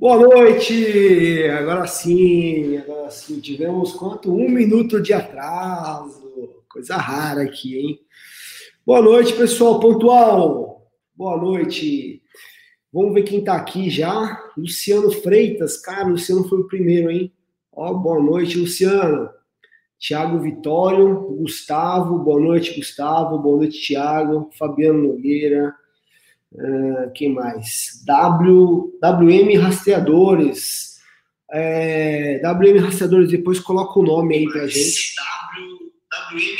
Boa noite! Agora sim, agora sim, tivemos quanto? Um minuto de atraso. Coisa rara aqui, hein? Boa noite, pessoal, pontual. Boa noite. Vamos ver quem tá aqui já. Luciano Freitas, cara, Luciano foi o primeiro, hein? Ó, boa noite, Luciano. Tiago Vitório, Gustavo, boa noite, Gustavo, boa noite, Tiago, Fabiano Nogueira, Uh, quem mais? W, WM Rastreadores. É, WM Rastreadores, depois coloca o nome aí pra gente. W, WM.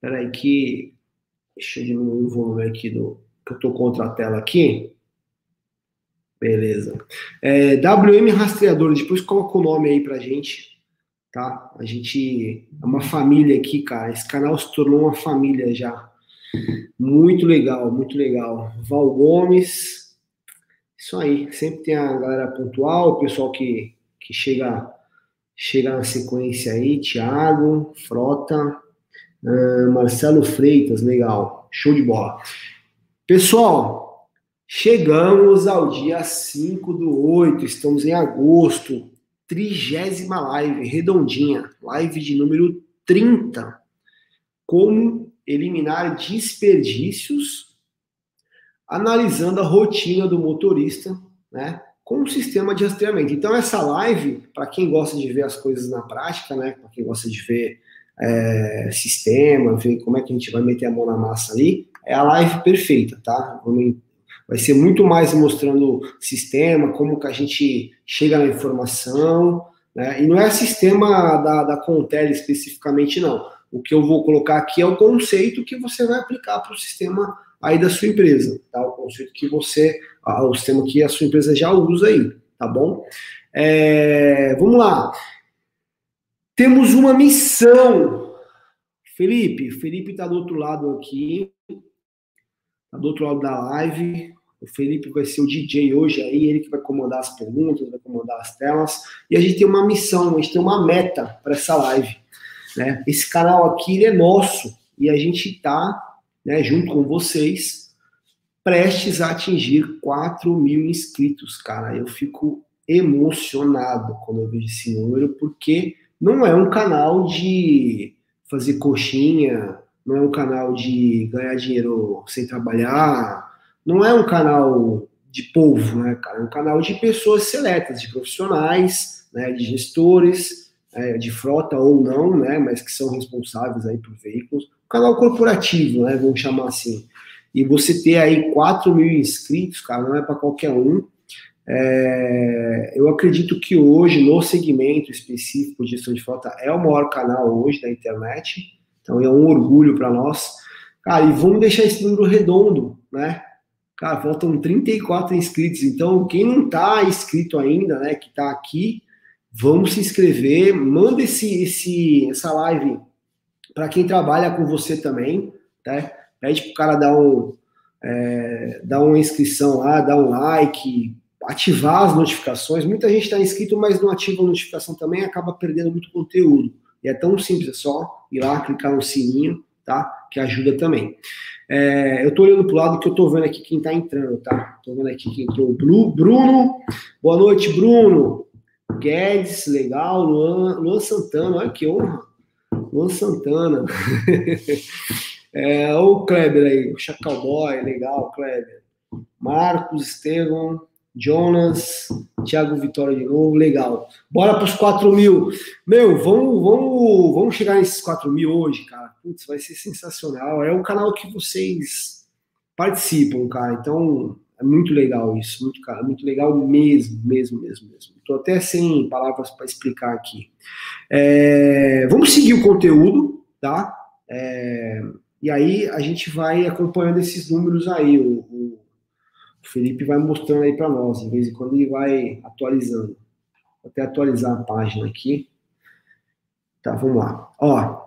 Peraí, que. Deixa eu diminuir o volume aqui do. Que eu tô contra a tela aqui. Beleza. É, WM Rastreadores, depois coloca o nome aí pra gente. Tá? A gente é uma família aqui, cara. Esse canal se tornou uma família já. Muito legal, muito legal. Val Gomes, isso aí. Sempre tem a galera pontual, o pessoal que, que chega, chega na sequência aí. Thiago, Frota, uh, Marcelo Freitas, legal. Show de bola. Pessoal, chegamos ao dia 5 do 8, estamos em agosto. Trigésima live, redondinha. Live de número 30. Como eliminar desperdícios, analisando a rotina do motorista, né, com o sistema de rastreamento. Então essa live, para quem gosta de ver as coisas na prática, né, para quem gosta de ver é, sistema, ver como é que a gente vai meter a mão na massa ali, é a live perfeita, tá? Vai ser muito mais mostrando sistema, como que a gente chega na informação, né? E não é sistema da, da Contel especificamente, não. O que eu vou colocar aqui é o conceito que você vai aplicar para o sistema aí da sua empresa, tá? O conceito que você, o sistema que a sua empresa já usa aí, tá bom? É, vamos lá. Temos uma missão. Felipe, Felipe está do outro lado aqui, está do outro lado da live. O Felipe vai ser o DJ hoje aí, ele que vai comandar as perguntas, vai comandar as telas. E a gente tem uma missão, a gente tem uma meta para essa live. Né? Esse canal aqui ele é nosso e a gente está, né, junto com vocês, prestes a atingir 4 mil inscritos, cara. Eu fico emocionado quando eu vejo esse número, porque não é um canal de fazer coxinha, não é um canal de ganhar dinheiro sem trabalhar, não é um canal de povo, né, cara? É um canal de pessoas seletas, de profissionais, né, de gestores, é, de frota ou não, né, mas que são responsáveis aí por veículos, canal corporativo, né, vamos chamar assim. E você ter aí 4 mil inscritos, cara, não é para qualquer um. É, eu acredito que hoje, no segmento específico de gestão de frota, é o maior canal hoje da internet. Então é um orgulho para nós. Cara, e vamos deixar esse número redondo, né? Cara, faltam 34 inscritos. Então, quem não está inscrito ainda, né, que está aqui, Vamos se inscrever, manda esse, esse, essa live para quem trabalha com você também, tá? Pede para o cara dar, um, é, dar uma inscrição lá, dar um like, ativar as notificações. Muita gente está inscrito, mas não ativa a notificação também, acaba perdendo muito conteúdo. E é tão simples, é só ir lá, clicar no sininho, tá? Que ajuda também. É, eu estou olhando para o lado que eu estou vendo aqui quem está entrando, tá? Estou vendo aqui quem entrou. Bruno. Boa noite, Bruno. Guedes, legal. Luan, Luan Santana, olha que honra. Luan Santana. é, o Kleber aí, o Chacal Boy, legal, Kleber. Marcos, Estevam, Jonas, Thiago Vitória de novo, legal. Bora para os 4 mil. Meu, vamos, vamos, vamos chegar nesses 4 mil hoje, cara. Putz, vai ser sensacional. É um canal que vocês participam, cara. Então, é muito legal isso, muito, muito legal mesmo, mesmo, mesmo, mesmo. Estou até sem palavras para explicar aqui. É, vamos seguir o conteúdo, tá? É, e aí a gente vai acompanhando esses números aí. O, o Felipe vai mostrando aí para nós, de vez em quando ele vai atualizando. Vou até atualizar a página aqui. Tá, vamos lá. Ó,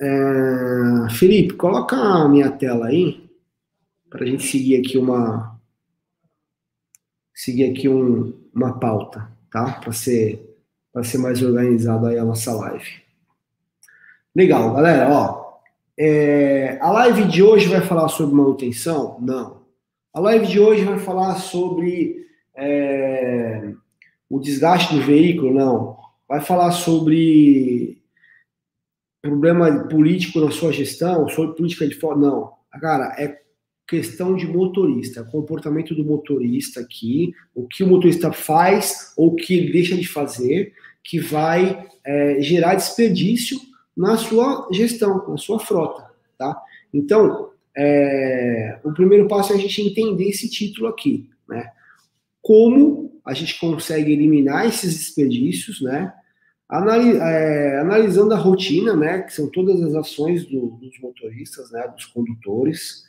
é, Felipe, coloca a minha tela aí para a gente seguir aqui uma seguir aqui um, uma pauta, tá? Para ser, ser mais organizado aí a nossa live. Legal, galera, ó. É, a live de hoje vai falar sobre manutenção? Não. A live de hoje vai falar sobre é, o desgaste do veículo? Não. Vai falar sobre problema político na sua gestão, sobre política de fora? Não. Cara, é questão de motorista, comportamento do motorista aqui, o que o motorista faz ou o que ele deixa de fazer, que vai é, gerar desperdício na sua gestão, na sua frota, tá? Então, é, o primeiro passo é a gente entender esse título aqui, né? Como a gente consegue eliminar esses desperdícios, né? Anali é, analisando a rotina, né? Que são todas as ações do, dos motoristas, né? Dos condutores,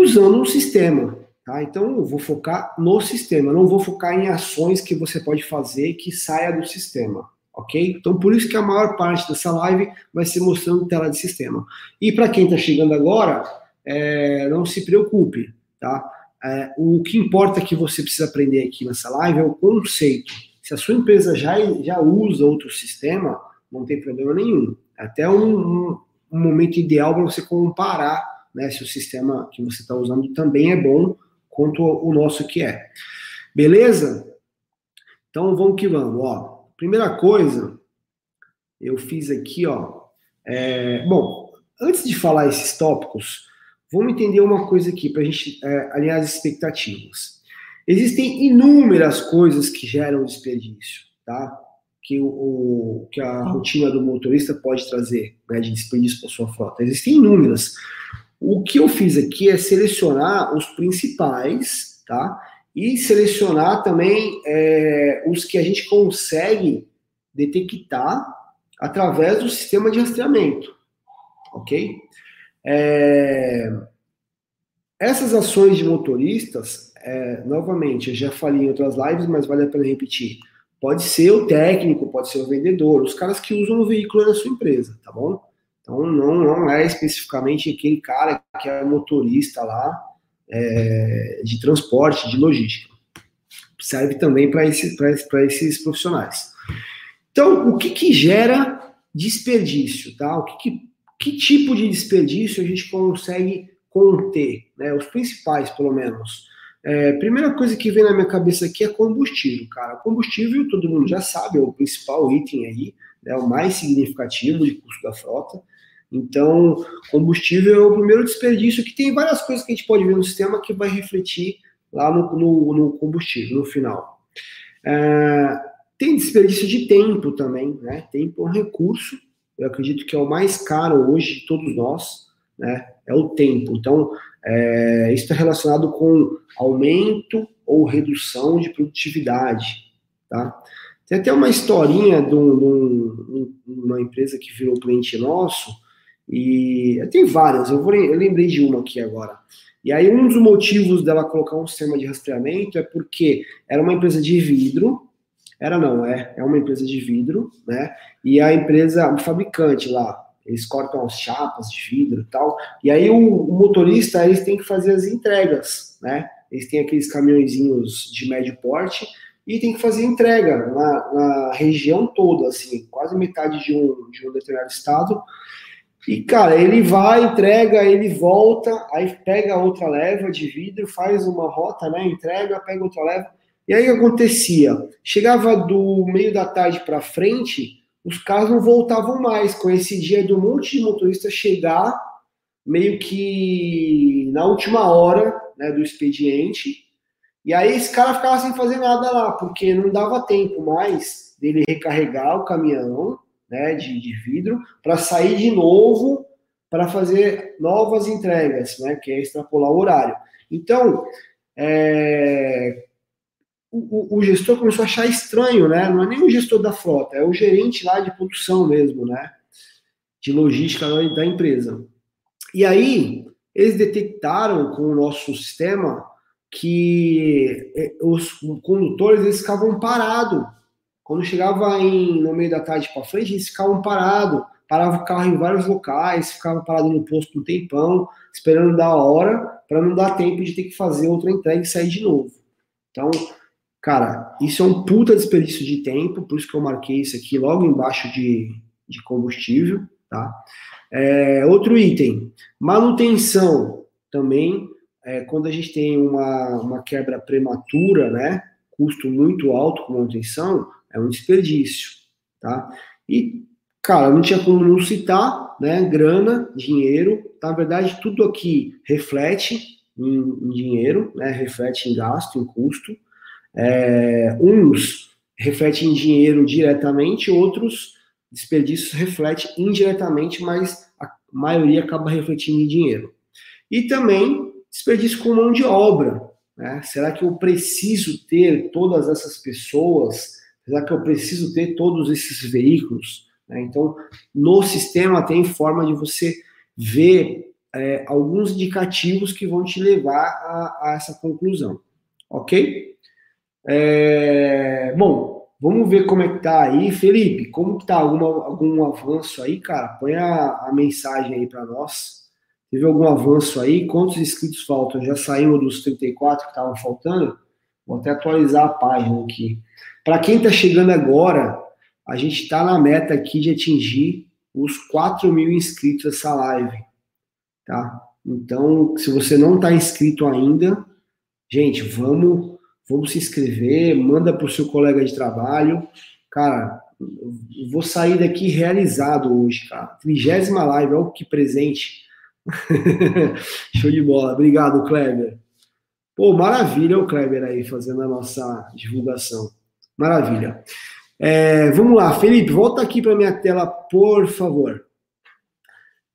usando um sistema, tá? Então, eu vou focar no sistema, não vou focar em ações que você pode fazer que saia do sistema, ok? Então, por isso que a maior parte dessa live vai ser mostrando tela de sistema. E para quem está chegando agora, é, não se preocupe, tá? É, o que importa que você precisa aprender aqui nessa live é o conceito. Se a sua empresa já, já usa outro sistema, não tem problema nenhum. É até um, um, um momento ideal para você comparar né, se o sistema que você está usando também é bom quanto o nosso que é. Beleza? Então vamos que vamos. Ó, Primeira coisa, eu fiz aqui, ó. É, bom, antes de falar esses tópicos, vamos entender uma coisa aqui para a gente é, alinhar as expectativas. Existem inúmeras coisas que geram desperdício, tá? Que, o, que a rotina do motorista pode trazer né, de desperdício para sua frota. Existem inúmeras. O que eu fiz aqui é selecionar os principais, tá? e selecionar também é, os que a gente consegue detectar através do sistema de rastreamento, ok? É, essas ações de motoristas, é, novamente, eu já falei em outras lives, mas vale a pena repetir. Pode ser o técnico, pode ser o vendedor, os caras que usam o veículo na sua empresa, tá bom? Então não, não é especificamente aquele cara que é motorista lá, é, de transporte, de logística. Serve também para esse, esses profissionais. Então, o que, que gera desperdício? Tá? O que, que, que tipo de desperdício a gente consegue conter? Né? Os principais, pelo menos. É, primeira coisa que vem na minha cabeça aqui é combustível, cara. Combustível, todo mundo já sabe, é o principal item aí, é né? o mais significativo de custo da frota. Então, combustível é o primeiro desperdício que tem várias coisas que a gente pode ver no sistema que vai refletir lá no, no, no combustível, no final. É, tem desperdício de tempo também, né? Tempo é um recurso, eu acredito que é o mais caro hoje de todos nós, né? É o tempo. Então, é, isso está relacionado com aumento ou redução de produtividade, tá? Tem até uma historinha de, um, de uma empresa que virou cliente nosso, e tem várias, eu, vou, eu lembrei de uma aqui agora. E aí, um dos motivos dela colocar um sistema de rastreamento é porque era uma empresa de vidro, era não, é, é uma empresa de vidro, né? E a empresa, o fabricante lá, eles cortam as chapas de vidro e tal. E aí, o, o motorista, eles têm que fazer as entregas, né? Eles têm aqueles caminhõezinhos de médio porte e tem que fazer entrega na, na região toda, assim, quase metade de um, de um determinado estado. E, cara, ele vai, entrega, ele volta, aí pega outra leva de vidro, faz uma rota, né? Entrega, pega outra leva. E aí acontecia? Chegava do meio da tarde para frente, os carros não voltavam mais. Coincidia de um monte de motorista chegar meio que na última hora né, do expediente. E aí esse cara ficava sem fazer nada lá, porque não dava tempo mais dele recarregar o caminhão né, de, de vidro, para sair de novo para fazer novas entregas, né, que é extrapolar o horário. Então, é, o, o, gestor começou a achar estranho, né? Não é nem o gestor da frota, é o gerente lá de produção mesmo, né? De logística da empresa. E aí, eles detectaram com o nosso sistema que é, os condutores eles ficavam parados quando chegava em, no meio da tarde para frente, eles ficavam parados, parava o carro em vários locais, ficava parado no posto um tempão, esperando dar a hora, para não dar tempo de ter que fazer outra entrega e sair de novo. Então, cara, isso é um puta desperdício de tempo, por isso que eu marquei isso aqui logo embaixo de, de combustível, tá? É, outro item, manutenção também, é, quando a gente tem uma, uma quebra prematura, né? custo muito alto com manutenção, é um desperdício, tá? E, cara, não tinha como não citar, né? Grana, dinheiro, na verdade, tudo aqui reflete em, em dinheiro, né? Reflete em gasto, em custo. É, uns refletem em dinheiro diretamente, outros desperdícios refletem indiretamente, mas a maioria acaba refletindo em dinheiro. E também desperdício com mão de obra. Né? Será que eu preciso ter todas essas pessoas? Será que eu preciso ter todos esses veículos? Né? Então, no sistema tem forma de você ver é, alguns indicativos que vão te levar a, a essa conclusão. Ok? É, bom, vamos ver como é que tá aí. Felipe, como que tá? Alguma, algum avanço aí, cara? Põe a, a mensagem aí para nós. Teve algum avanço aí? Quantos inscritos faltam? Já saímos dos 34 que estavam faltando? Vou até atualizar a página aqui. Para quem está chegando agora, a gente está na meta aqui de atingir os 4 mil inscritos essa live. Tá? Então, se você não está inscrito ainda, gente, vamos, vamos se inscrever, manda para o seu colega de trabalho. Cara, eu vou sair daqui realizado hoje, cara. Trigésima live, olha que presente. Show de bola. Obrigado, Kleber. Pô, maravilha o Kleber aí fazendo a nossa divulgação. Maravilha. É, vamos lá, Felipe, volta aqui para minha tela, por favor.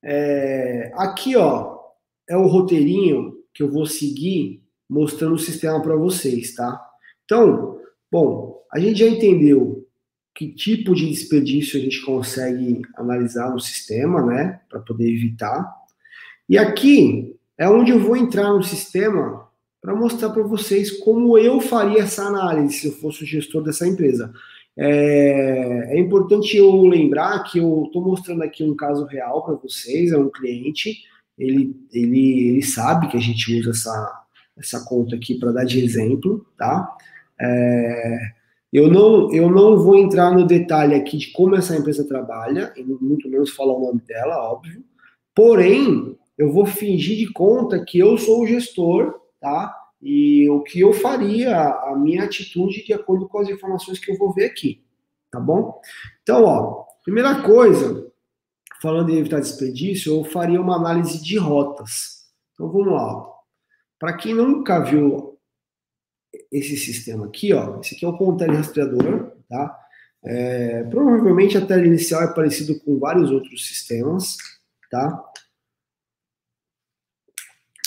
É, aqui, ó, é o roteirinho que eu vou seguir mostrando o sistema para vocês, tá? Então, bom, a gente já entendeu que tipo de desperdício a gente consegue analisar no sistema, né, para poder evitar. E aqui é onde eu vou entrar no sistema para mostrar para vocês como eu faria essa análise se eu fosse o gestor dessa empresa. É, é importante eu lembrar que eu estou mostrando aqui um caso real para vocês, é um cliente, ele, ele, ele sabe que a gente usa essa, essa conta aqui para dar de exemplo, tá? É, eu, não, eu não vou entrar no detalhe aqui de como essa empresa trabalha, e muito menos falar o nome dela, óbvio. Porém, eu vou fingir de conta que eu sou o gestor, tá? E o que eu faria, a minha atitude de acordo com as informações que eu vou ver aqui, tá bom? Então, ó, primeira coisa, falando em evitar desperdício, eu faria uma análise de rotas. Então, vamos lá. Para quem nunca viu esse sistema aqui, ó, esse aqui é o ponteiro rastreador, tá? É, provavelmente a tela inicial é parecido com vários outros sistemas, tá?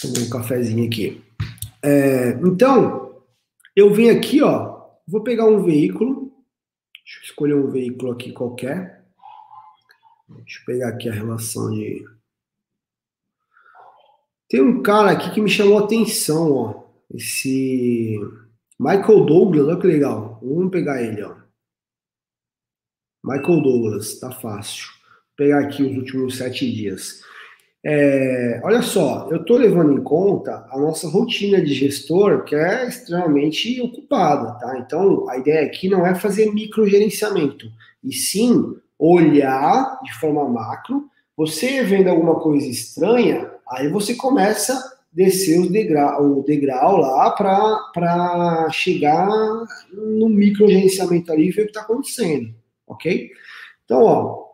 Tomar um cafezinho aqui. É, então, eu venho aqui, ó, vou pegar um veículo, deixa eu escolher um veículo aqui qualquer. Deixa eu pegar aqui a relação de. Tem um cara aqui que me chamou a atenção, ó. Esse Michael Douglas, olha que legal. Vamos pegar ele, ó. Michael Douglas, tá fácil. Vou pegar aqui os últimos sete dias. É, olha só, eu estou levando em conta a nossa rotina de gestor, que é extremamente ocupada, tá? Então, a ideia aqui não é fazer microgerenciamento, e sim olhar de forma macro. Você vendo alguma coisa estranha, aí você começa a descer os degrau, o degrau lá para chegar no microgerenciamento ali e ver o que está acontecendo, ok? Então, ó,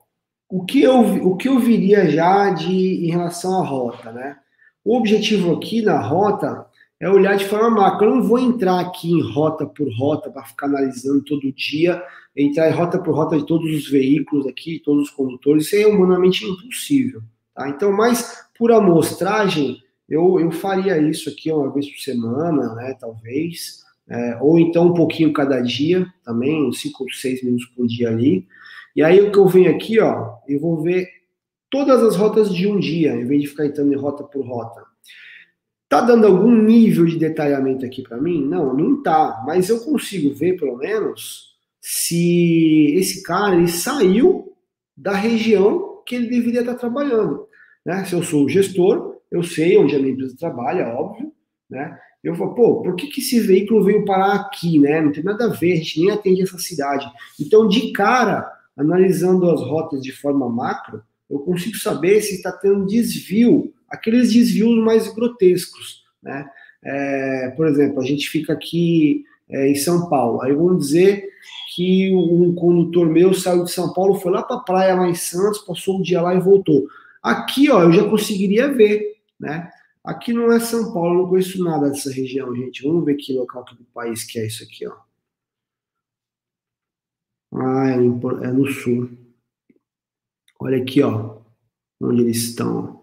o que eu, o que eu viria já de em relação à rota, né? O objetivo aqui na rota é olhar de forma macro. Eu não vou entrar aqui em rota por rota para ficar analisando todo dia, entrar em rota por rota de todos os veículos aqui, todos os condutores, isso é humanamente impossível. Tá? Então, mais por amostragem, eu, eu faria isso aqui uma vez por semana, né, talvez, é, ou então um pouquinho cada dia, também, uns 5 ou 6 minutos por dia ali. E aí o que eu venho aqui, ó, eu vou ver todas as rotas de um dia, em vez de ficar entrando em rota por rota. Tá dando algum nível de detalhamento aqui para mim? Não, não tá, mas eu consigo ver pelo menos se esse cara ele saiu da região que ele deveria estar trabalhando, né? Se eu sou o gestor, eu sei onde a minha empresa trabalha, óbvio, né? Eu falo, pô, por que, que esse veículo veio parar aqui, né? Não tem nada a ver, a gente nem atende essa cidade. Então, de cara, analisando as rotas de forma macro, eu consigo saber se está tendo desvio, aqueles desvios mais grotescos, né? É, por exemplo, a gente fica aqui é, em São Paulo. Aí vamos dizer que um condutor meu saiu de São Paulo, foi lá para a praia lá em Santos, passou um dia lá e voltou. Aqui, ó, eu já conseguiria ver, né? Aqui não é São Paulo, não conheço nada dessa região, gente. Vamos ver que local do país que é isso aqui, ó. Ah, é, é no sul. Olha aqui, ó, onde eles estão.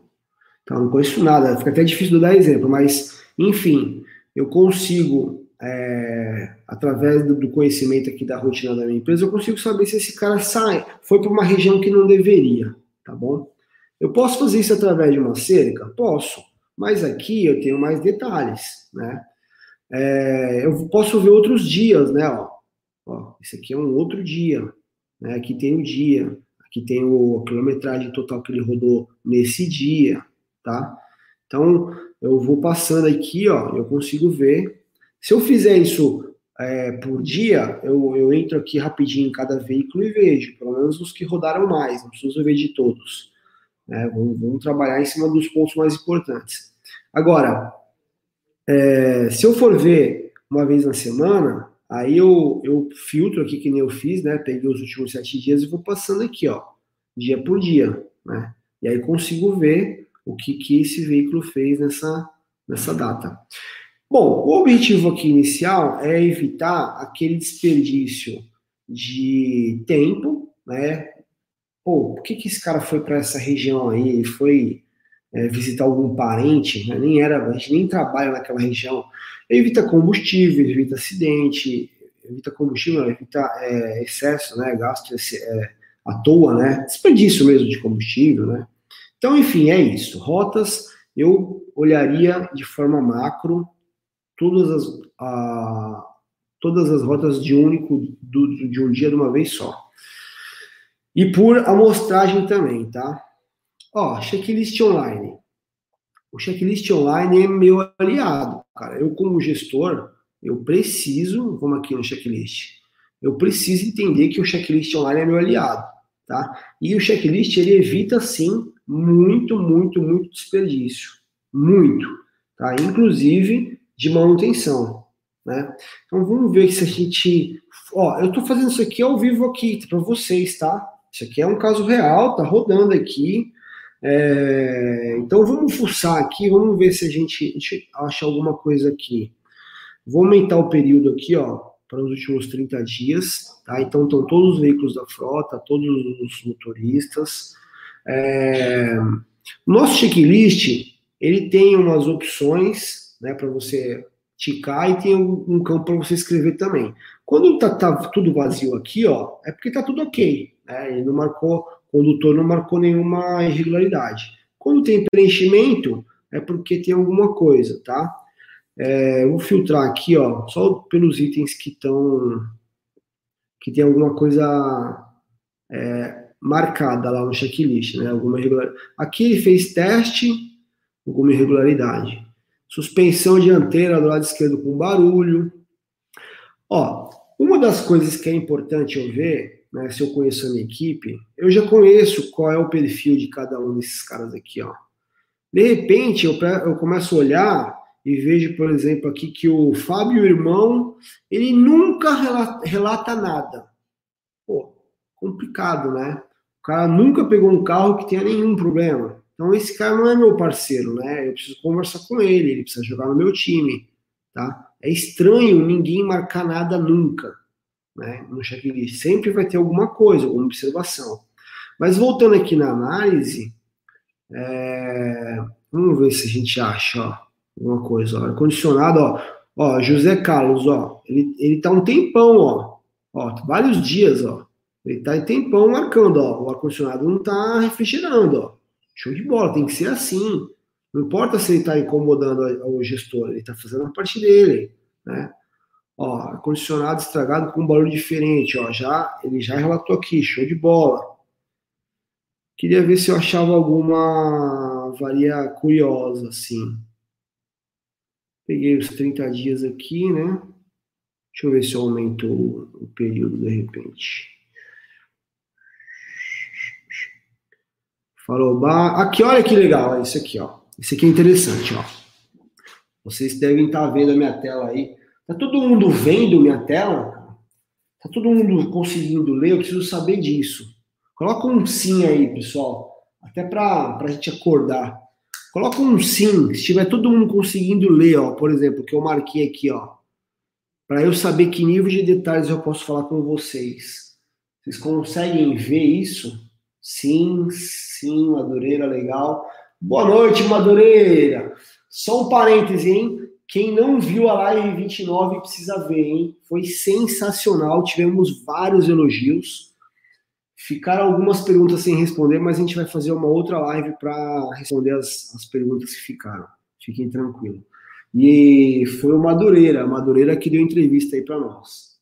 Então, não conheço nada, fica até difícil de dar exemplo, mas, enfim, eu consigo, é, através do, do, conhecimento aqui da rotina da minha empresa, eu consigo saber se esse cara sai, foi para uma região que não deveria, tá bom? Eu posso fazer isso através de uma cerca? Posso, mas aqui eu tenho mais detalhes, né? É, eu posso ver outros dias, né? Ó, ó, esse aqui é um outro dia, né? Aqui tem o dia, aqui tem o, a quilometragem total que ele rodou nesse dia, tá? Então, eu vou passando aqui, ó, eu consigo ver. Se eu fizer isso é, por dia, eu, eu entro aqui rapidinho em cada veículo e vejo, pelo menos os que rodaram mais, não preciso ver de todos. Né? Vamos, vamos, trabalhar em cima dos pontos mais importantes. Agora, é, se eu for ver uma vez na semana, aí eu, eu filtro aqui que nem eu fiz, né? Peguei os últimos sete dias e vou passando aqui, ó, dia por dia, né? E aí consigo ver o que, que esse veículo fez nessa, nessa data. Bom, o objetivo aqui inicial é evitar aquele desperdício de tempo, né? Pô, por que, que esse cara foi para essa região aí? Foi é, visitar algum parente, né? nem era, a gente nem trabalha naquela região. Evita combustível, evita acidente, evita combustível, evita é, excesso, né? Gasto é, à toa, né? Desperdício mesmo de combustível, né? Então, enfim, é isso. Rotas, eu olharia de forma macro todas as, a, todas as rotas de único do, de um dia de uma vez só. E por amostragem também, tá? Ó, checklist online. O checklist online é meu aliado, cara. Eu, como gestor, eu preciso, vamos aqui no checklist, eu preciso entender que o checklist online é meu aliado, tá? E o checklist, ele evita, sim, muito, muito, muito desperdício. Muito, tá? Inclusive de manutenção, né? Então, vamos ver se a gente... Ó, eu tô fazendo isso aqui ao vivo aqui, para vocês, tá? Isso aqui é um caso real, tá rodando aqui. É, então vamos fuçar aqui, vamos ver se a gente, acha alguma coisa aqui. Vou aumentar o período aqui, ó, para os últimos 30 dias, tá? Então estão todos os veículos da frota, todos os motoristas. É, nosso checklist, ele tem umas opções, né, para você ticar e tem um, um campo para você escrever também. Quando tá, tá, tudo vazio aqui, ó, é porque tá tudo ok. Né? Ele não marcou, condutor não marcou nenhuma irregularidade. Quando tem preenchimento, é porque tem alguma coisa, tá? É, vou filtrar aqui, ó, só pelos itens que estão que tem alguma coisa é, marcada lá no checklist, né? Alguma irregularidade. Aqui ele fez teste, alguma irregularidade. Suspensão dianteira do lado esquerdo com barulho. Ó, uma das coisas que é importante eu ver né, se eu conheço a minha equipe, eu já conheço qual é o perfil de cada um desses caras aqui, ó. De repente, eu, eu começo a olhar e vejo, por exemplo, aqui que o Fábio, irmão, ele nunca relata, relata nada. Pô, complicado, né? O cara nunca pegou um carro que tenha nenhum problema. Então, esse cara não é meu parceiro, né? Eu preciso conversar com ele, ele precisa jogar no meu time, tá? É estranho ninguém marcar nada nunca né, no checklist. Sempre vai ter alguma coisa, alguma observação. Mas voltando aqui na análise, é, vamos ver se a gente acha ó, alguma coisa. Ó, condicionado, ó, ó, José Carlos, ó, ele, ele tá um tempão, ó, ó, vários dias, ó. Ele tá em tempão marcando, ó, o ar-condicionado não tá refrigerando, ó. Show de bola, tem que ser assim. Não importa se ele está incomodando o gestor, ele está fazendo a parte dele, né? Ó, ar-condicionado estragado com um barulho diferente, ó, já, ele já relatou aqui, show de bola. Queria ver se eu achava alguma varia curiosa, assim. Peguei os 30 dias aqui, né? Deixa eu ver se eu aumento o período de repente. Falou, aqui, olha que legal, isso aqui, ó. Isso aqui é interessante, ó. Vocês devem estar vendo a minha tela aí Tá todo mundo vendo minha tela? Tá todo mundo conseguindo ler? Eu preciso saber disso. Coloca um sim aí, pessoal. Até para a gente acordar. Coloca um sim, se tiver todo mundo conseguindo ler, ó, por exemplo, que eu marquei aqui, ó. Para eu saber que nível de detalhes eu posso falar com vocês. Vocês conseguem ver isso? Sim, sim, Madureira, legal. Boa noite, Madureira. Só um parêntese, hein? Quem não viu a live 29 precisa ver, hein? Foi sensacional, tivemos vários elogios. Ficaram algumas perguntas sem responder, mas a gente vai fazer uma outra live para responder as, as perguntas que ficaram. Fiquem tranquilos. E foi o Madureira, a Madureira que deu entrevista aí para nós.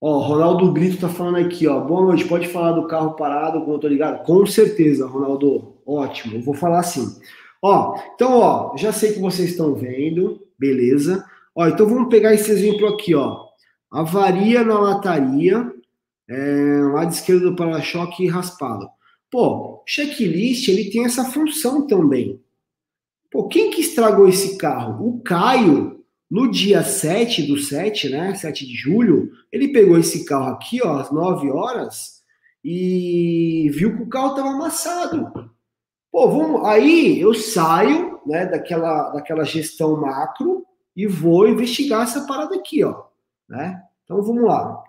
Ó, Ronaldo Brito tá falando aqui, ó. Boa noite, pode falar do carro parado quando eu tô ligado? Com certeza, Ronaldo. Ótimo, eu vou falar assim. Ó, então, ó, já sei que vocês estão vendo, beleza? Ó, então vamos pegar esse exemplo aqui, ó. Avaria na lataria, é, lado esquerdo do para-choque raspado. Pô, checklist, ele tem essa função também. Pô, quem que estragou esse carro? O Caio, no dia 7 do 7, né, 7 de julho, ele pegou esse carro aqui, ó, às 9 horas, e viu que o carro estava amassado. Pô, vamos, aí eu saio né, daquela, daquela gestão macro e vou investigar essa parada aqui, ó. Né? Então vamos lá.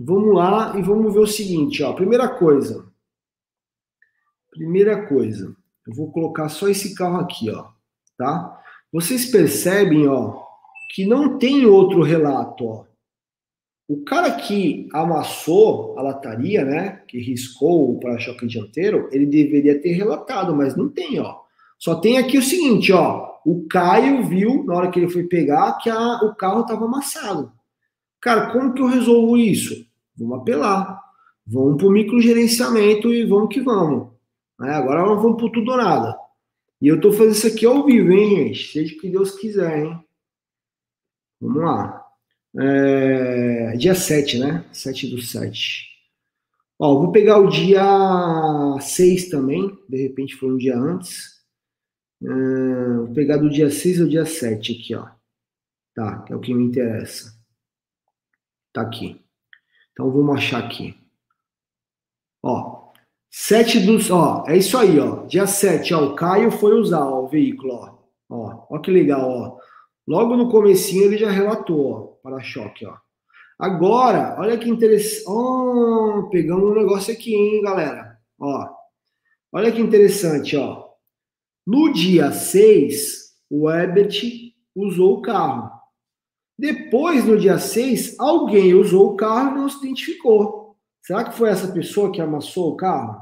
Vamos lá e vamos ver o seguinte, ó. Primeira coisa. Primeira coisa. Eu vou colocar só esse carro aqui, ó. Tá? Vocês percebem, ó, que não tem outro relato, ó. O cara que amassou a lataria, né, que riscou o para-choque dianteiro, ele deveria ter relatado, mas não tem, ó. Só tem aqui o seguinte, ó, o Caio viu na hora que ele foi pegar que a, o carro estava amassado. Cara, como que eu resolvo isso? Vamos apelar. Vamos para o microgerenciamento e vamos que vamos. É, agora nós vamos para tudo ou nada. E eu tô fazendo isso aqui ao vivo, hein, gente? Seja o que Deus quiser, hein? Vamos lá. É, dia 7, né? 7 do 7. Ó, vou pegar o dia 6 também, de repente foi um dia antes. É, vou pegar do dia 6 ao dia 7 aqui, ó. Tá, é o que me interessa. Tá aqui. Então vamos achar aqui. Ó, 7 dos, ó, é isso aí, ó. Dia 7, ó, o Caio foi usar ó, o veículo, ó. Ó, ó que legal, ó. Logo no comecinho ele já relatou, ó para-choque, ó. Agora, olha que interessante. Oh, pegamos um negócio aqui, hein, galera? Ó, olha que interessante, ó. No dia 6, o Herbert usou o carro. Depois, no dia 6, alguém usou o carro e não se identificou. Será que foi essa pessoa que amassou o carro?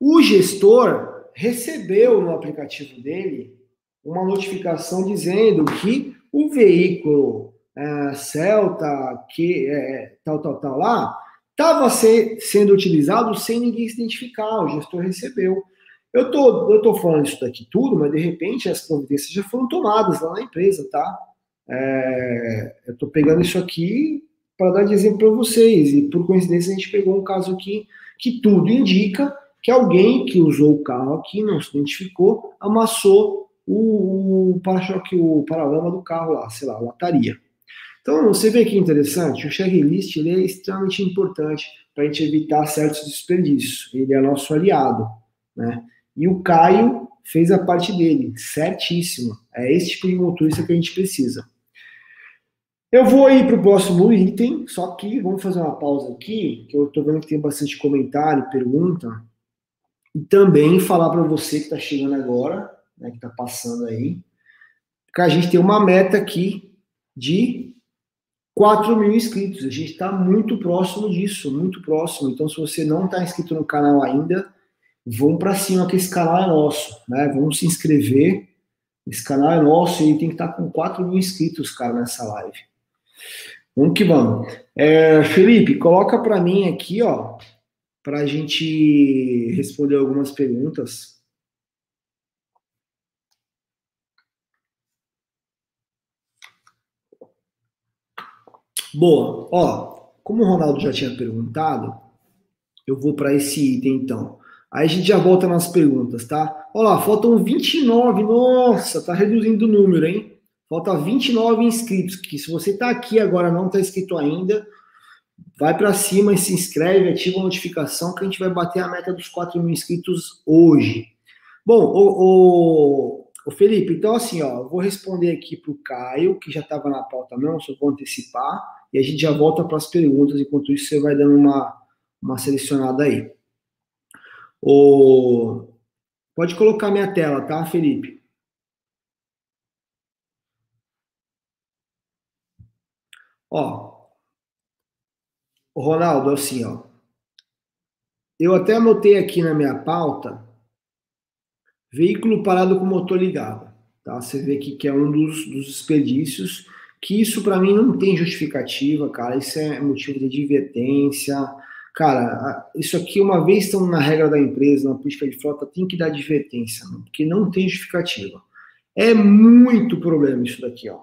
O gestor recebeu no aplicativo dele uma notificação dizendo que o veículo é, Celta, que é, tal, tal, tal lá, estava se, sendo utilizado sem ninguém se identificar, o gestor recebeu. Eu tô, eu tô falando isso daqui tudo, mas de repente as providências já foram tomadas lá na empresa, tá? É, eu tô pegando isso aqui para dar de exemplo para vocês, e por coincidência a gente pegou um caso aqui que tudo indica que alguém que usou o carro aqui, não se identificou, amassou o, o para-choque, o paralama do carro lá, sei lá, lataria. Então, você vê que interessante, o checklist ele é extremamente importante para a gente evitar certos desperdícios. Ele é nosso aliado, né? E o Caio fez a parte dele, certíssimo. É esse tipo de motorista que a gente precisa. Eu vou ir para o próximo item, só que vamos fazer uma pausa aqui, que eu estou vendo que tem bastante comentário, pergunta, e também falar para você que está chegando agora, né, que está passando aí, que a gente tem uma meta aqui de 4 mil inscritos. A gente está muito próximo disso, muito próximo. Então, se você não está inscrito no canal ainda, vamos para cima que esse canal é nosso, né? Vamos se inscrever. Esse canal é nosso e tem que estar tá com 4 mil inscritos, cara, nessa live. Vamos que vamos. É, Felipe, coloca para mim aqui, ó, para a gente responder algumas perguntas. Boa. Ó, como o Ronaldo já tinha perguntado, eu vou para esse item então. Aí a gente já volta nas perguntas, tá? Olha lá, faltam 29. Nossa, tá reduzindo o número, hein? Falta 29 inscritos. Que se você tá aqui agora não tá inscrito ainda, vai para cima e se inscreve, ativa a notificação que a gente vai bater a meta dos 4 mil inscritos hoje. Bom, o, o, o Felipe, então assim, ó, eu vou responder aqui para o Caio, que já estava na pauta mesmo, só vou antecipar, e a gente já volta para as perguntas, enquanto isso você vai dando uma, uma selecionada aí. O... Pode colocar minha tela, tá, Felipe? Ó, o Ronaldo, assim, ó. Eu até anotei aqui na minha pauta veículo parado com motor ligado. Tá? Você vê aqui que é um dos, dos desperdícios, que isso para mim não tem justificativa, cara. Isso é motivo de advertência Cara, isso aqui, uma vez estão na regra da empresa, na política de frota, tem que dar advertência, porque não tem justificativa. É muito problema isso daqui, ó.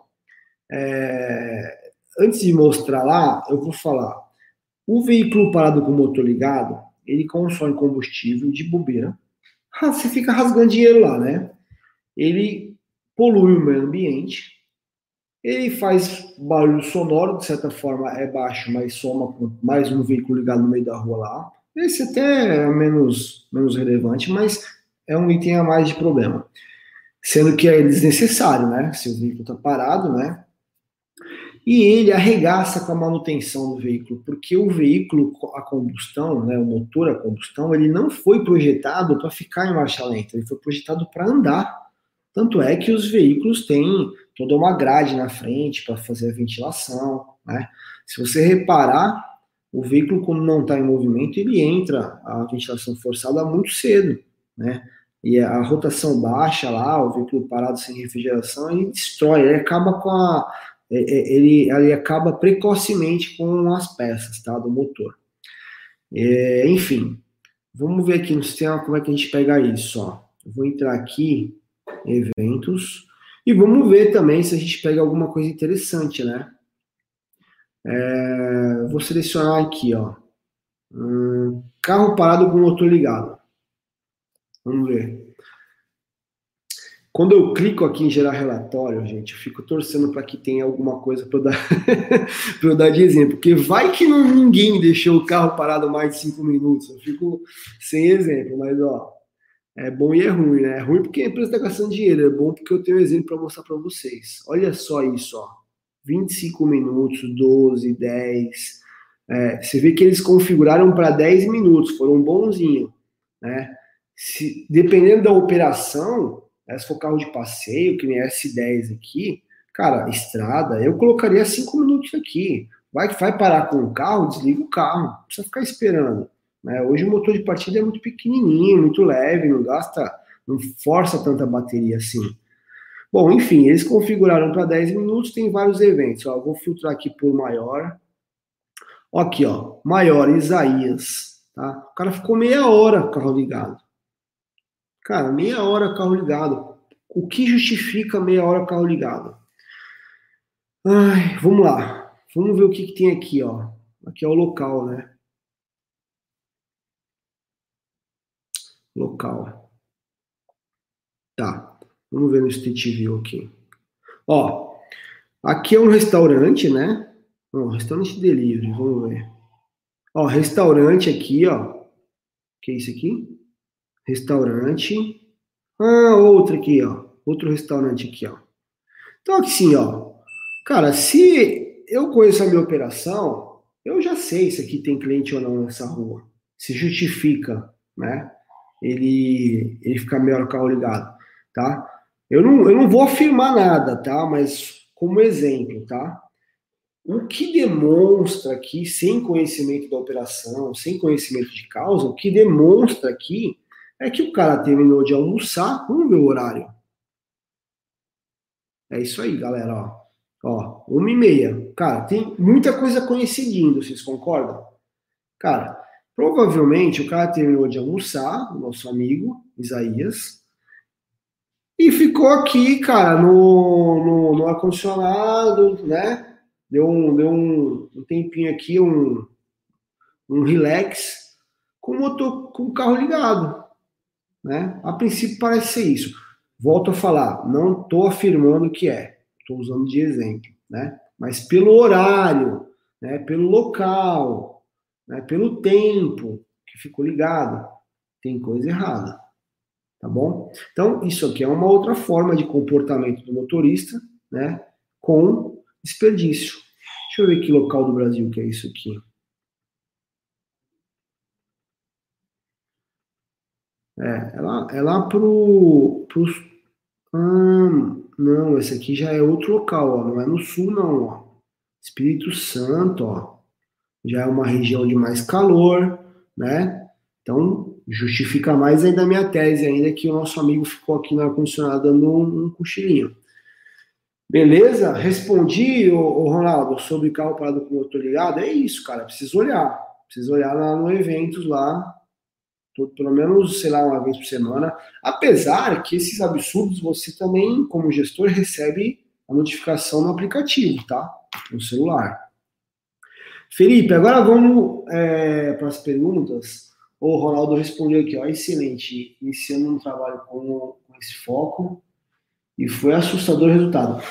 É... Antes de mostrar lá, eu vou falar. O veículo parado com motor ligado, ele consome combustível de bobeira. Ah, você fica rasgando dinheiro lá, né? Ele polui o meio ambiente, ele faz barulho sonoro, de certa forma é baixo, mas soma com mais um veículo ligado no meio da rua lá. Esse até é menos, menos relevante, mas é um item a mais de problema. Sendo que é desnecessário, né? Se o veículo está parado, né? E ele arregaça com a manutenção do veículo, porque o veículo a combustão, né, o motor a combustão, ele não foi projetado para ficar em marcha lenta, ele foi projetado para andar. Tanto é que os veículos têm toda uma grade na frente para fazer a ventilação, né? Se você reparar, o veículo quando não está em movimento, ele entra a ventilação forçada muito cedo, né? E a rotação baixa lá, o veículo parado sem refrigeração, ele destrói, ele acaba com a é, é, ele, ele acaba precocemente com as peças, tá, do motor. É, enfim, vamos ver aqui no sistema como é que a gente pega isso, ó. Vou entrar aqui, eventos, e vamos ver também se a gente pega alguma coisa interessante, né? É, vou selecionar aqui, ó. Hum, carro parado com motor ligado. Vamos ver. Quando eu clico aqui em gerar relatório, gente, eu fico torcendo para que tenha alguma coisa para eu, dar, eu dar de exemplo. Porque vai que não, ninguém deixou o carro parado mais de cinco minutos. Eu fico sem exemplo, mas ó, é bom e é ruim, né? É ruim porque a empresa está gastando dinheiro, é bom porque eu tenho um exemplo para mostrar para vocês. Olha só isso, ó. 25 minutos, 12, 10. É, você vê que eles configuraram para 10 minutos, foram bonzinho, né? Se, dependendo da operação, né, se for carro de passeio, que nem S10 aqui, cara, estrada, eu colocaria 5 minutos aqui. Vai, vai parar com o carro, desliga o carro, não precisa ficar esperando. Né? Hoje o motor de partida é muito pequenininho, muito leve, não gasta, não força tanta bateria assim. Bom, enfim, eles configuraram para 10 minutos, tem vários eventos. Ó, vou filtrar aqui por maior. Aqui, ó, maior, Isaías. Tá? O cara ficou meia hora carro ligado. Cara, meia hora carro ligado. O que justifica meia hora carro ligado? Ai, vamos lá. Vamos ver o que, que tem aqui, ó. Aqui é o local, né? Local. Tá, vamos ver no Street View aqui. Ó, aqui é um restaurante, né? Ó, restaurante delivery, vamos ver. Ó, restaurante aqui, ó. Que é isso aqui? Restaurante. Ah, outro aqui, ó. Outro restaurante aqui, ó. Então, assim, ó. Cara, se eu conheço a minha operação, eu já sei se aqui tem cliente ou não nessa rua. Se justifica, né? Ele, ele ficar melhor o carro ligado, tá? Eu não, eu não vou afirmar nada, tá? Mas como exemplo, tá? O que demonstra aqui, sem conhecimento da operação, sem conhecimento de causa, o que demonstra aqui é que o cara terminou de almoçar, vamos o horário. É isso aí, galera, ó. Ó, uma e meia. Cara, tem muita coisa coincidindo, vocês concordam? Cara, Provavelmente o cara terminou de almoçar, o nosso amigo Isaías, e ficou aqui, cara, no, no, no ar-condicionado, né? Deu, um, deu um, um tempinho aqui, um, um relax, com o motor, com o carro ligado. Né? A princípio parece ser isso. Volto a falar, não estou afirmando que é, estou usando de exemplo, né? Mas pelo horário, né? pelo local, né? pelo tempo que ficou ligado, tem coisa errada, tá bom? Então isso aqui é uma outra forma de comportamento do motorista, né? Com desperdício. Deixa eu ver que local do Brasil que é isso aqui. É, é lá, é lá pro, pro ah, não, esse aqui já é outro local, ó, não é no sul não, ó. Espírito Santo, ó. Já é uma região de mais calor, né? Então, justifica mais ainda a minha tese ainda que o nosso amigo ficou aqui no ar-condicionado dando um, um cochilinho. Beleza? Respondi, ô, ô, Ronaldo, sobre carro parado com motor ligado. É isso, cara. Preciso olhar. Preciso olhar lá no eventos lá, todo, pelo menos, sei lá, uma vez por semana. Apesar que esses absurdos você também, como gestor, recebe a notificação no aplicativo, tá? No celular. Felipe, agora vamos é, para as perguntas. O Ronaldo respondeu aqui, ó, excelente, iniciando um trabalho com, com esse foco e foi assustador o resultado.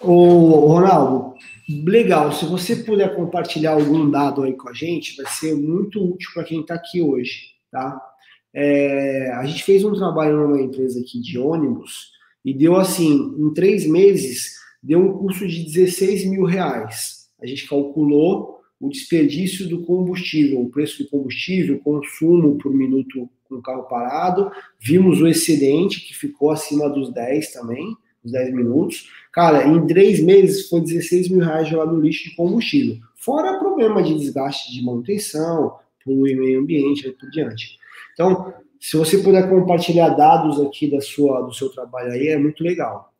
Ô, Ronaldo, legal, se você puder compartilhar algum dado aí com a gente, vai ser muito útil para quem está aqui hoje tá? É, a gente fez um trabalho numa empresa aqui de ônibus e deu assim, em três meses, deu um custo de 16 mil reais. A gente calculou o desperdício do combustível, o preço do combustível, consumo por minuto com o carro parado, vimos o excedente que ficou acima dos 10 também, os 10 minutos. Cara, em três meses foi 16 mil reais jogado no lixo de combustível. Fora problema de desgaste de manutenção, poluir o meio ambiente e por diante. Então, se você puder compartilhar dados aqui da sua, do seu trabalho aí, é muito legal.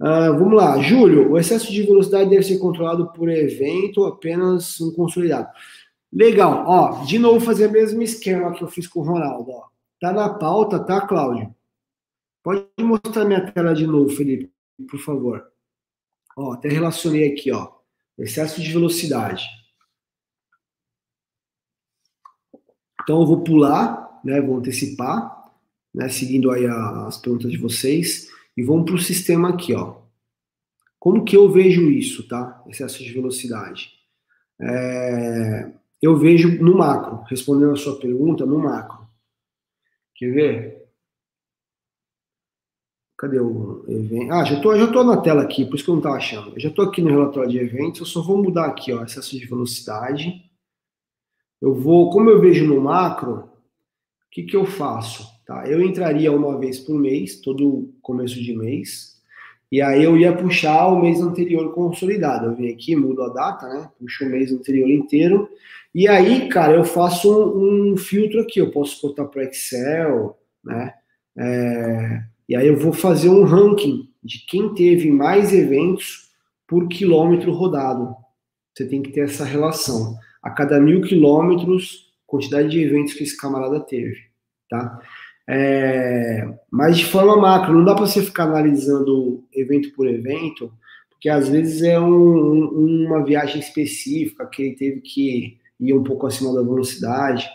Uh, vamos lá, Júlio, o excesso de velocidade deve ser controlado por evento, apenas um consolidado. Legal, ó, de novo fazer o mesmo esquema que eu fiz com o Ronaldo, ó. Tá na pauta, tá, Cláudio? Pode mostrar minha tela de novo, Felipe, por favor. Ó, até relacionei aqui, ó. Excesso de velocidade. Então eu vou pular, né, vou antecipar, né, seguindo aí as perguntas de vocês, e vamos para o sistema aqui, ó. Como que eu vejo isso, tá? Excesso de velocidade. É, eu vejo no macro, respondendo a sua pergunta, no macro. Quer ver? Cadê o evento? Ah, já tô, já tô na tela aqui, por isso que eu não estava achando. Eu já estou aqui no relatório de eventos, eu só vou mudar aqui, ó, excesso de velocidade. Eu vou, como eu vejo no macro, o que, que eu faço? Tá? Eu entraria uma vez por mês, todo começo de mês, e aí eu ia puxar o mês anterior consolidado. Eu venho aqui, mudo a data, né? Puxo o mês anterior inteiro. E aí, cara, eu faço um, um filtro aqui. Eu posso botar para Excel, né? É, e aí eu vou fazer um ranking de quem teve mais eventos por quilômetro rodado. Você tem que ter essa relação a cada mil quilômetros, quantidade de eventos que esse camarada teve, tá? É, mas de forma macro, não dá para você ficar analisando evento por evento, porque às vezes é um, uma viagem específica que ele teve que ir um pouco acima da velocidade.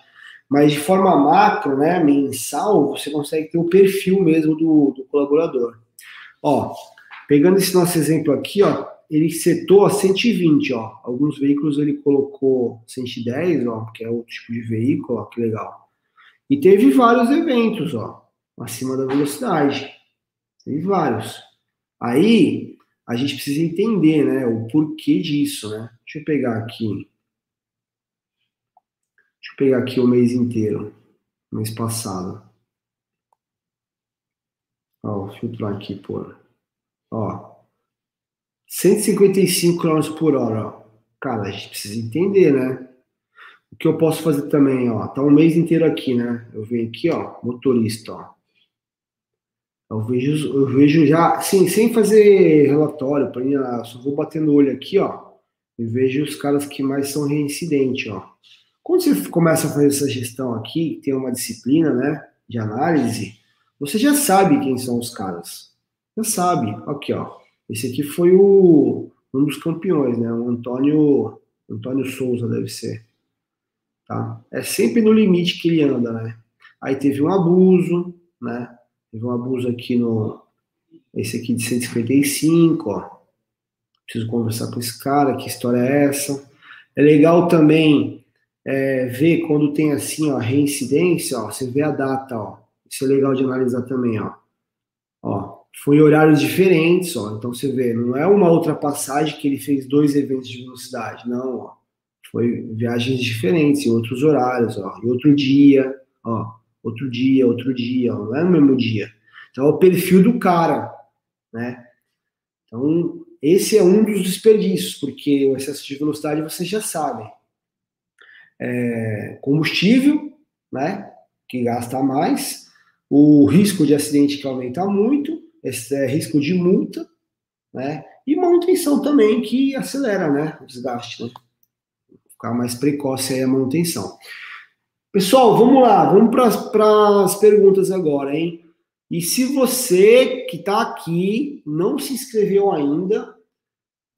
Mas de forma macro, né, mensal, você consegue ter o perfil mesmo do, do colaborador. Ó, pegando esse nosso exemplo aqui, ó, ele setou a 120, ó. Alguns veículos ele colocou 110, ó, que é outro tipo de veículo, ó, que legal. E teve vários eventos, ó, acima da velocidade. Teve vários. Aí, a gente precisa entender, né, o porquê disso, né? Deixa eu pegar aqui. Deixa eu pegar aqui o mês inteiro, mês passado. Ó, filtrar aqui por, ó, 155 km por hora, ó. Cara, a gente precisa entender, né? O que eu posso fazer também, ó. Tá um mês inteiro aqui, né? Eu venho aqui, ó, motorista, ó. Eu vejo, eu vejo já, sim, sem fazer relatório, para mim, só vou batendo o olho aqui, ó. E vejo os caras que mais são reincidentes, ó. Quando você começa a fazer essa gestão aqui, tem uma disciplina, né, de análise, você já sabe quem são os caras. Já sabe. Aqui, ó. Esse aqui foi o, um dos campeões, né? O Antônio, Antônio Souza deve ser. Tá? É sempre no limite que ele anda, né? Aí teve um abuso, né? Teve um abuso aqui no. Esse aqui de 155, ó. Preciso conversar com esse cara, que história é essa? É legal também é, ver quando tem assim, ó, reincidência, ó, você vê a data, ó. Isso é legal de analisar também, ó. Ó, foi horários diferentes, ó. Então você vê, não é uma outra passagem que ele fez dois eventos de velocidade, não, ó. Foi viagens diferentes, em outros horários, ó. Em outro dia, ó. Outro dia, outro dia, ó. Não é no mesmo dia. Então é o perfil do cara, né? Então, esse é um dos desperdícios, porque o excesso de velocidade vocês já sabem. É combustível, né? Que gasta mais, o risco de acidente que aumenta muito, esse é risco de multa, né? E manutenção também que acelera, né? O desgaste, né? Ficar mais precoce aí a manutenção. Pessoal, vamos lá, vamos para as perguntas agora, hein? E se você que está aqui não se inscreveu ainda,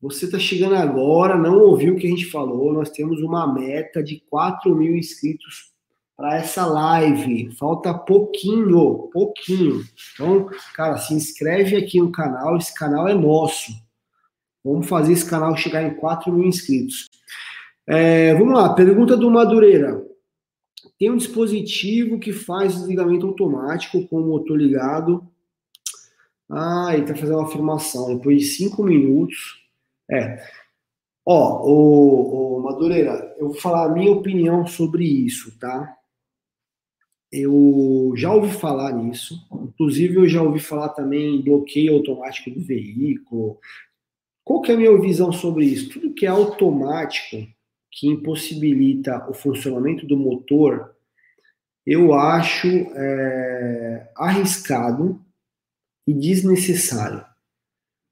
você está chegando agora, não ouviu o que a gente falou, nós temos uma meta de 4 mil inscritos para essa live. Falta pouquinho, pouquinho. Então, cara, se inscreve aqui no canal, esse canal é nosso. Vamos fazer esse canal chegar em 4 mil inscritos. É, vamos lá, pergunta do Madureira. Tem um dispositivo que faz desligamento automático com o motor ligado. Ah, ele está fazendo uma afirmação. Depois de 5 minutos. É. Ó, o, o Madureira, eu vou falar a minha opinião sobre isso, tá? Eu já ouvi falar nisso, inclusive eu já ouvi falar também em bloqueio automático do veículo. Qual que é a minha visão sobre isso? Tudo que é automático, que impossibilita o funcionamento do motor, eu acho é, arriscado e desnecessário.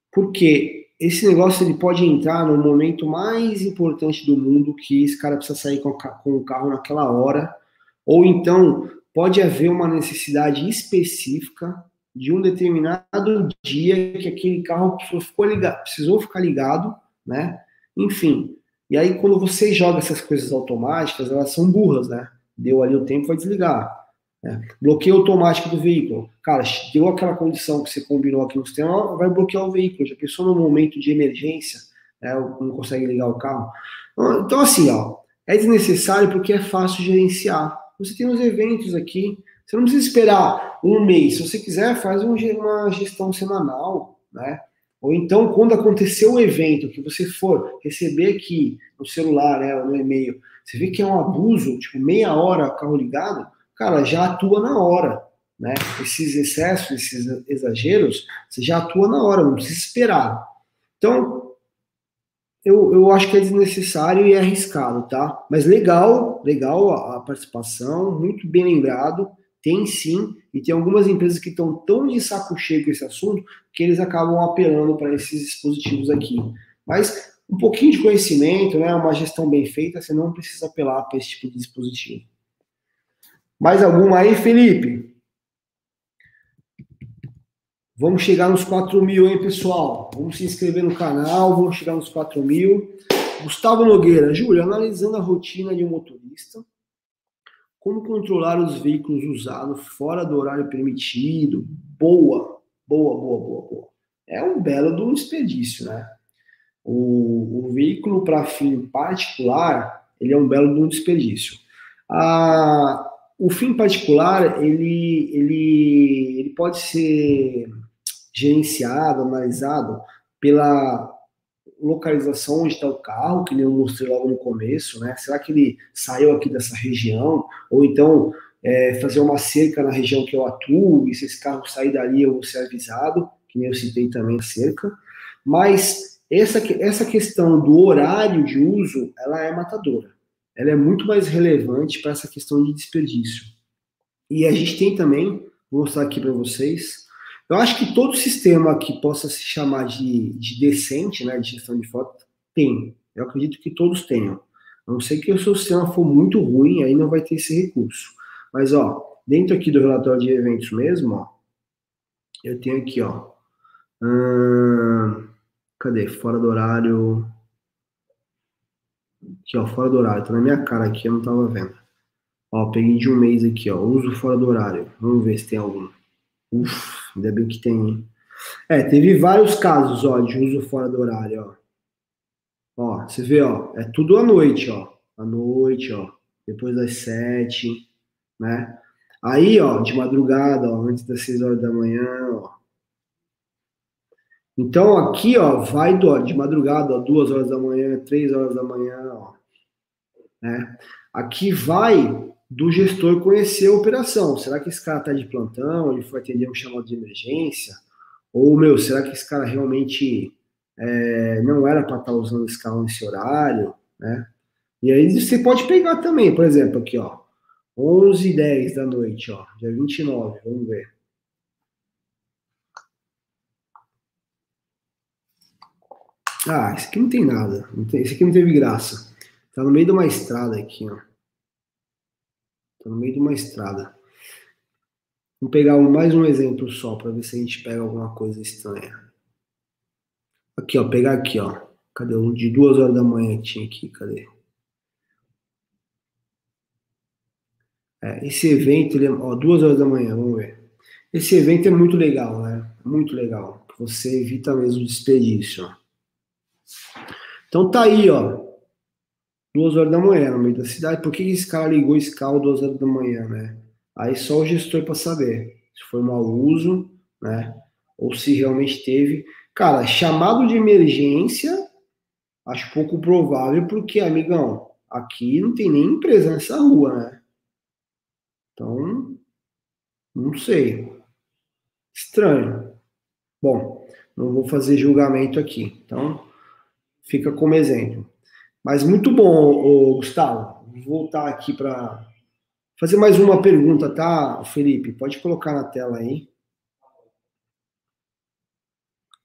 Porque esse negócio ele pode entrar no momento mais importante do mundo, que esse cara precisa sair com, o carro naquela hora, ou então pode haver uma necessidade específica de um determinado dia que aquele carro ficou ligado, precisou ficar ligado, né? Enfim. E aí, quando você joga essas coisas automáticas, elas são burras, né? Deu ali o tempo, vai desligar. Né? Bloqueio automático do veículo. Cara, deu aquela condição que você combinou aqui no sistema, vai bloquear o veículo. Já pensou no momento de emergência, né? não consegue ligar o carro? Então, assim, ó, é desnecessário porque é fácil gerenciar. Você tem os eventos aqui. Você não precisa esperar um mês. Se você quiser, faz uma gestão semanal, né? Ou então, quando acontecer o evento que você for receber aqui no celular, né, no e-mail, você vê que é um abuso, tipo meia hora carro ligado, cara, já atua na hora, né? Esses excessos, esses exageros, você já atua na hora, não precisa esperar. Então, eu, eu acho que é desnecessário e é arriscado, tá? Mas legal, legal a, a participação, muito bem lembrado, tem sim, e tem algumas empresas que estão tão de saco cheio com esse assunto que eles acabam apelando para esses dispositivos aqui. Mas um pouquinho de conhecimento, né, uma gestão bem feita, você não precisa apelar para esse tipo de dispositivo. Mais alguma aí, Felipe? Vamos chegar nos 4 mil, hein, pessoal? Vamos se inscrever no canal, vamos chegar nos 4 mil. Gustavo Nogueira, Júlio, analisando a rotina de um motorista, como controlar os veículos usados fora do horário permitido? Boa, boa, boa, boa, boa. É um belo do desperdício, né? O, o veículo para fim particular, ele é um belo do desperdício. A, o fim particular, ele, ele, ele pode ser gerenciado, analisado pela localização onde está o carro, que nem eu mostrei logo no começo, né? Será que ele saiu aqui dessa região? Ou então é, fazer uma cerca na região que eu atuo, e se esse carro sair dali eu vou ser avisado, que nem eu citei também a cerca. Mas essa, essa questão do horário de uso, ela é matadora. Ela é muito mais relevante para essa questão de desperdício. E a gente tem também, vou mostrar aqui para vocês, eu acho que todo sistema que possa se chamar de, de decente, né, de gestão de foto, tem. Eu acredito que todos tenham. A não ser que o seu sistema for muito ruim, aí não vai ter esse recurso. Mas, ó, dentro aqui do relatório de eventos mesmo, ó, eu tenho aqui, ó, hum, cadê? Fora do horário. Aqui, ó, fora do horário. Tá na minha cara aqui, eu não tava vendo. Ó, peguei de um mês aqui, ó. Uso fora do horário. Vamos ver se tem algum. Uf, ainda bem que tem? É, teve vários casos, ó, de uso fora do horário, ó. Ó, você vê, ó, é tudo à noite, ó. À noite, ó. Depois das sete, né? Aí, ó, de madrugada, ó, antes das seis horas da manhã, ó. Então, aqui, ó, vai do, ó, de madrugada, ó, duas horas da manhã, três horas da manhã, ó. Né? Aqui vai do gestor conhecer a operação. Será que esse cara tá de plantão? Ele foi atender um chamado de emergência? Ou, meu, será que esse cara realmente é, não era para estar tá usando esse carro nesse horário, né? E aí você pode pegar também, por exemplo, aqui, ó, 11 e 10 da noite, ó, dia 29, vamos ver. Ah, esse aqui não tem nada, esse aqui não teve graça. Tá no meio de uma estrada aqui, ó. Tá no meio de uma estrada. Vou pegar mais um exemplo só para ver se a gente pega alguma coisa estranha. Aqui, ó, pegar aqui, ó. Cadê o de duas horas da manhã tinha aqui? Cadê? É, esse evento, ele, é, ó, duas horas da manhã, vamos ver. Esse evento é muito legal, né? Muito legal. Você evita mesmo desperdício. Ó. Então tá aí, ó. Duas horas da manhã no meio da cidade. Por que esse cara ligou esse carro duas horas da manhã, né? Aí só o gestor para saber se foi mau uso, né? Ou se realmente teve. Cara, chamado de emergência, acho pouco provável, porque, amigão, aqui não tem nem empresa nessa rua, né? Então, não sei. Estranho. Bom, não vou fazer julgamento aqui. Então, fica como exemplo. Mas muito bom, Gustavo. Vou voltar aqui para fazer mais uma pergunta, tá, Felipe? Pode colocar na tela aí.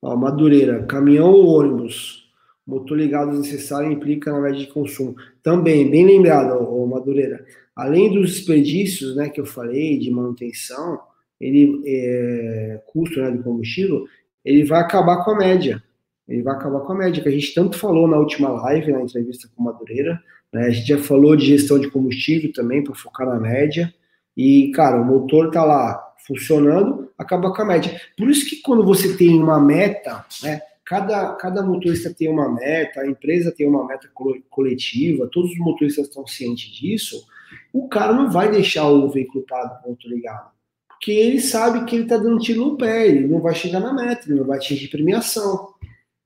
Ó, Madureira, caminhão ou ônibus? Motor ligado necessário implica na média de consumo. Também, bem lembrado, ó, Madureira. Além dos desperdícios, né, que eu falei, de manutenção, ele, é, custo né, de combustível, ele vai acabar com a média. Ele vai acabar com a média, que a gente tanto falou na última live, na entrevista com Madureira, né? A gente já falou de gestão de combustível também, para focar na média. E, cara, o motor tá lá funcionando, acaba com a média. Por isso que quando você tem uma meta, né? Cada, cada motorista tem uma meta, a empresa tem uma meta coletiva, todos os motoristas estão cientes disso, o cara não vai deixar o veículo parado o motor ligado. Porque ele sabe que ele está dando tiro no pé, ele não vai chegar na meta, ele não vai atingir premiação.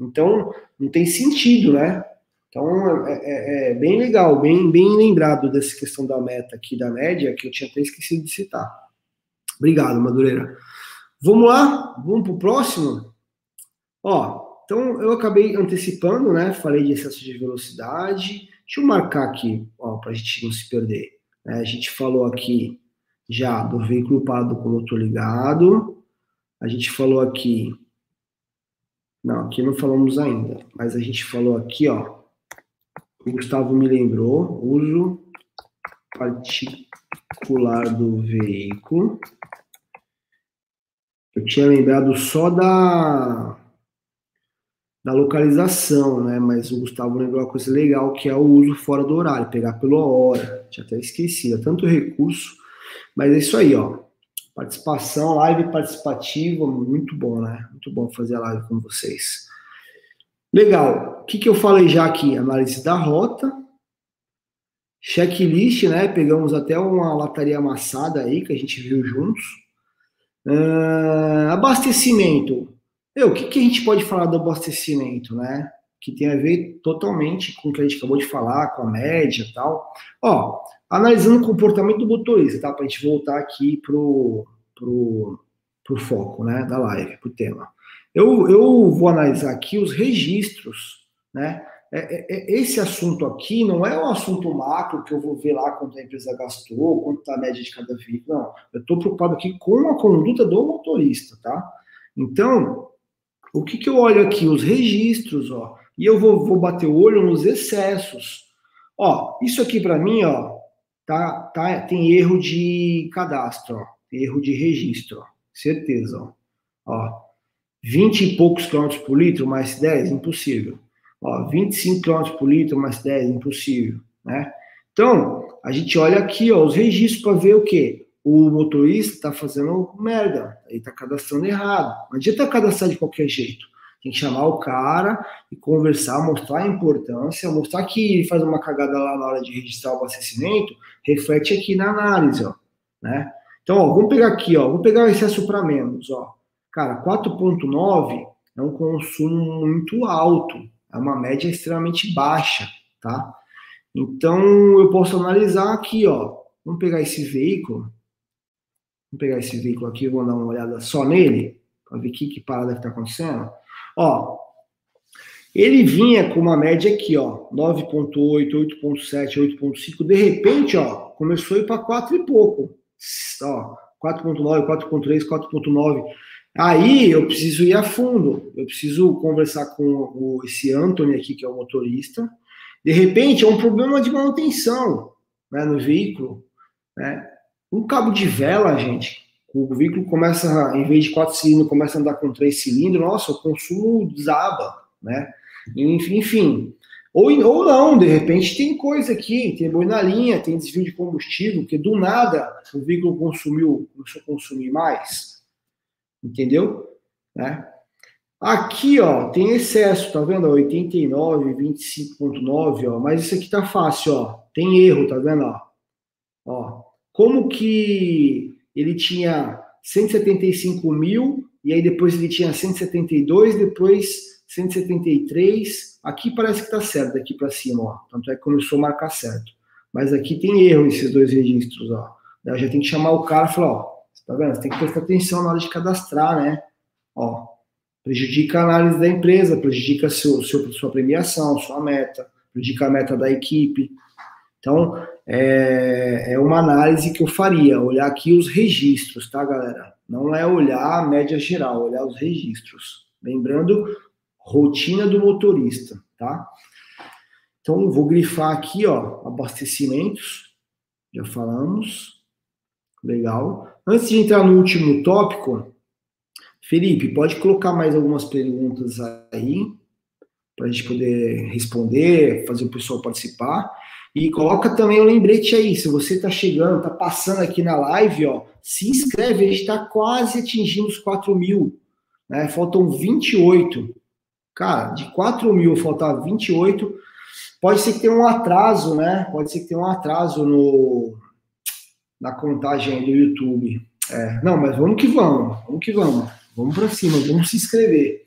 Então, não tem sentido, né? Então é, é, é, bem legal, bem, bem lembrado dessa questão da meta aqui, da média, que eu tinha até esquecido de citar. Obrigado, Madureira. Vamos lá? Vamos para o próximo? Ó, então eu acabei antecipando, né? Falei de excesso de velocidade. Deixa eu marcar aqui, ó, para a gente não se perder. É, a gente falou aqui já do veículo parado com motor ligado. A gente falou aqui. Não, aqui não falamos ainda, mas a gente falou aqui, ó, o Gustavo me lembrou, uso particular do veículo. Eu tinha lembrado só da, da localização, né? Mas o Gustavo lembrou uma coisa legal, que é o uso fora do horário, pegar pela hora. Tinha até esquecido, é tanto recurso. Mas é isso aí, ó. Participação, live participativa, muito bom, né? Muito bom fazer a live com vocês. Legal. O que, que eu falei já aqui? Análise da rota, checklist, né? Pegamos até uma lataria amassada aí que a gente viu juntos. Uh, abastecimento. Eu, o que, que a gente pode falar do abastecimento, né? Que tem a ver totalmente com o que a gente acabou de falar, com a média e tal. Ó, analisando o comportamento do motorista, tá? Para a gente voltar aqui pro, pro, pro foco, né? Da live, pro tema. Eu, eu vou analisar aqui os registros, né? É, é, é, esse assunto aqui não é um assunto macro que eu vou ver lá quanto a empresa gastou, quanto está a média de cada veículo. Não, eu estou preocupado aqui com a conduta do motorista, tá? Então, o que, que eu olho aqui? Os registros, ó. E eu vou, vou bater o olho nos excessos. Ó, isso aqui para mim, ó, tá, tá, tem erro de cadastro, ó, erro de registro, ó, certeza, ó. ó 20 e poucos quilômetros por litro, mais 10, impossível. Ó, 25 km por litro mais 10, impossível, né? Então, a gente olha aqui, ó, os registros para ver o quê? O motorista está fazendo merda, ele está cadastrando errado. Não adianta cadastrar de qualquer jeito. Tem que chamar o cara e conversar, mostrar a importância, mostrar que faz uma cagada lá na hora de registrar o abastecimento, reflete aqui na análise, ó, né? Então, ó, vamos pegar aqui, ó, vamos pegar o excesso para menos, ó. Cara, 4.9 é um consumo muito alto, é uma média extremamente baixa, tá? Então, eu posso analisar aqui, ó. Vamos pegar esse veículo. Vamos pegar esse veículo aqui, vou dar uma olhada só nele, para ver que, que parada que está acontecendo. Ó, ele vinha com uma média aqui, ó, 9.8, 8.7, 8.5. De repente, ó, começou a ir para 4 e pouco. Ó, 4.9, 4.3, 4.9. Aí eu preciso ir a fundo. Eu preciso conversar com o, esse Anthony aqui, que é o motorista. De repente, é um problema de manutenção né, no veículo. Né? Um cabo de vela, gente, o veículo começa, em vez de quatro cilindros, começa a andar com três cilindros, nossa, o consumo desaba, né? Enfim, ou, ou não, de repente tem coisa aqui, tem boi na linha, tem desvio de combustível, que do nada o veículo consumiu, começou a consumir mais, entendeu? Né? Aqui, ó, tem excesso, tá vendo? 89, 25.9, ó, mas isso aqui tá fácil, ó, tem erro, tá vendo? Ó, ó como que ele tinha 175 mil, e aí depois ele tinha 172, depois 173. Aqui parece que está certo, daqui para cima, ó. Tanto é que começou a marcar certo. Mas aqui tem erro nesses dois registros, ó. Daí já tem que chamar o cara e falar, ó, tá vendo? Você tem que prestar atenção na hora de cadastrar, né? Ó, prejudica a análise da empresa, prejudica seu, seu, sua premiação, sua meta, prejudica a meta da equipe. Então, é, é uma análise que eu faria, olhar aqui os registros, tá, galera? Não é olhar a média geral, olhar os registros. Lembrando, rotina do motorista, tá? Então, vou grifar aqui, ó, abastecimentos, já falamos, legal. Antes de entrar no último tópico, Felipe, pode colocar mais algumas perguntas aí, para a gente poder responder, fazer o pessoal participar. E coloca também o um lembrete aí, se você está chegando, está passando aqui na live, ó, se inscreve, a gente está quase atingindo os 4 mil, né? Faltam 28. Cara, de 4 mil faltar 28, pode ser que tenha um atraso, né? Pode ser que tenha um atraso no, na contagem do YouTube. É, não, mas vamos que vamos, vamos que vamos. Vamos para cima, vamos se inscrever.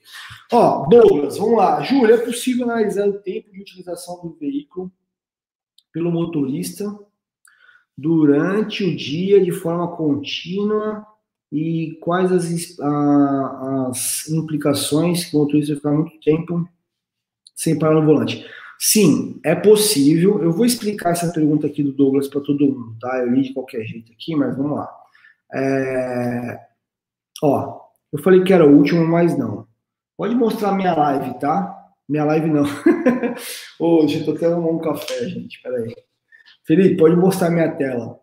Ó, Douglas, vamos lá. Júlia, é possível analisar o tempo de utilização do veículo pelo motorista durante o dia de forma contínua e quais as, a, as implicações que o motorista ficar muito tempo sem parar no volante. Sim, é possível. Eu vou explicar essa pergunta aqui do Douglas para todo mundo, tá? Eu li de qualquer jeito aqui, mas vamos lá. É... Ó, eu falei que era o último, mas não. Pode mostrar minha live, tá? Minha live não. Hoje eu tô até um café, gente. Peraí. Felipe, pode mostrar minha tela.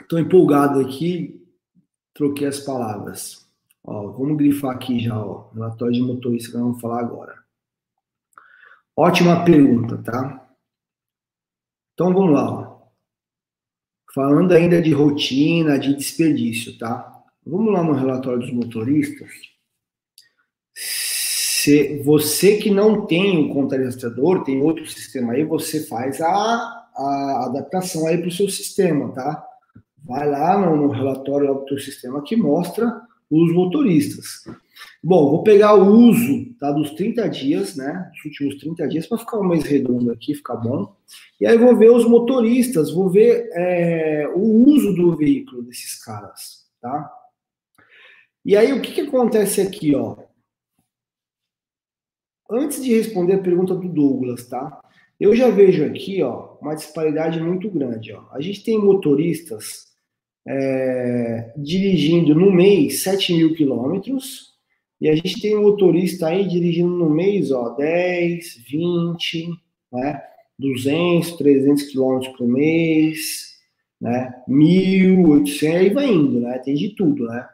Estou empolgado aqui, troquei as palavras. Ó, vamos grifar aqui já, ó, relatório de motorista que nós vamos falar agora. Ótima pergunta, tá? Então vamos lá, ó. Falando ainda de rotina, de desperdício, tá? Vamos lá no relatório dos motoristas se você que não tem o contador, tem outro sistema aí, você faz a, a adaptação aí para o seu sistema, tá? Vai lá no, no relatório do teu sistema que mostra os motoristas. Bom, vou pegar o uso tá, dos 30 dias, né? Os últimos 30 dias, para ficar um redondo aqui, ficar bom. E aí vou ver os motoristas, vou ver é, o uso do veículo desses caras, tá? E aí o que, que acontece aqui, ó? Antes de responder a pergunta do Douglas, tá? Eu já vejo aqui, ó, uma disparidade muito grande, ó. A gente tem motoristas é, dirigindo no mês 7 mil quilômetros e a gente tem motorista aí dirigindo no mês, ó, 10, 20, né? 200, 300 quilômetros por mês, né? 1.800, aí vai indo, né? Tem de tudo, né?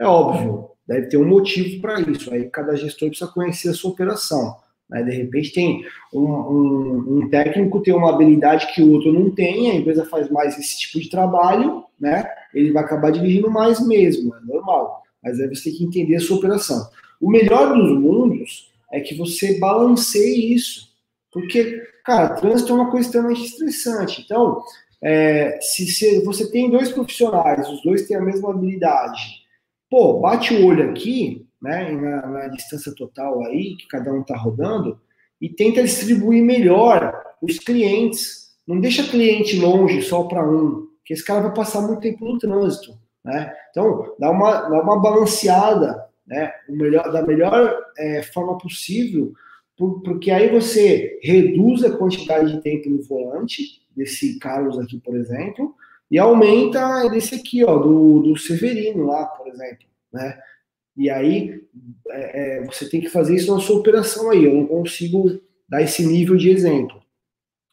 É óbvio, deve ter um motivo para isso. Aí cada gestor precisa conhecer a sua operação. Né? De repente tem um, um, um, técnico tem uma habilidade que o outro não tem, a empresa faz mais esse tipo de trabalho, né? Ele vai acabar dirigindo mais mesmo, é normal. Mas aí você tem que entender a sua operação. O melhor dos mundos é que você balanceie isso. Porque, cara, trânsito é uma coisa extremamente estressante. Então, é, se, se, você tem dois profissionais, os dois têm a mesma habilidade, pô, bate o olho aqui, né, na, na distância total aí, que cada um está rodando, e tenta distribuir melhor os clientes. Não deixa cliente longe só para um, que esse cara vai passar muito tempo no trânsito. Né? Então, dá uma, dá uma balanceada né, o melhor, da melhor é, forma possível, porque aí você reduz a quantidade de tempo no volante, desse Carlos aqui, por exemplo, e aumenta desse aqui, ó, do, do Severino lá, por exemplo, né? E aí é, é, você tem que fazer isso na sua operação aí. Eu não consigo dar esse nível de exemplo.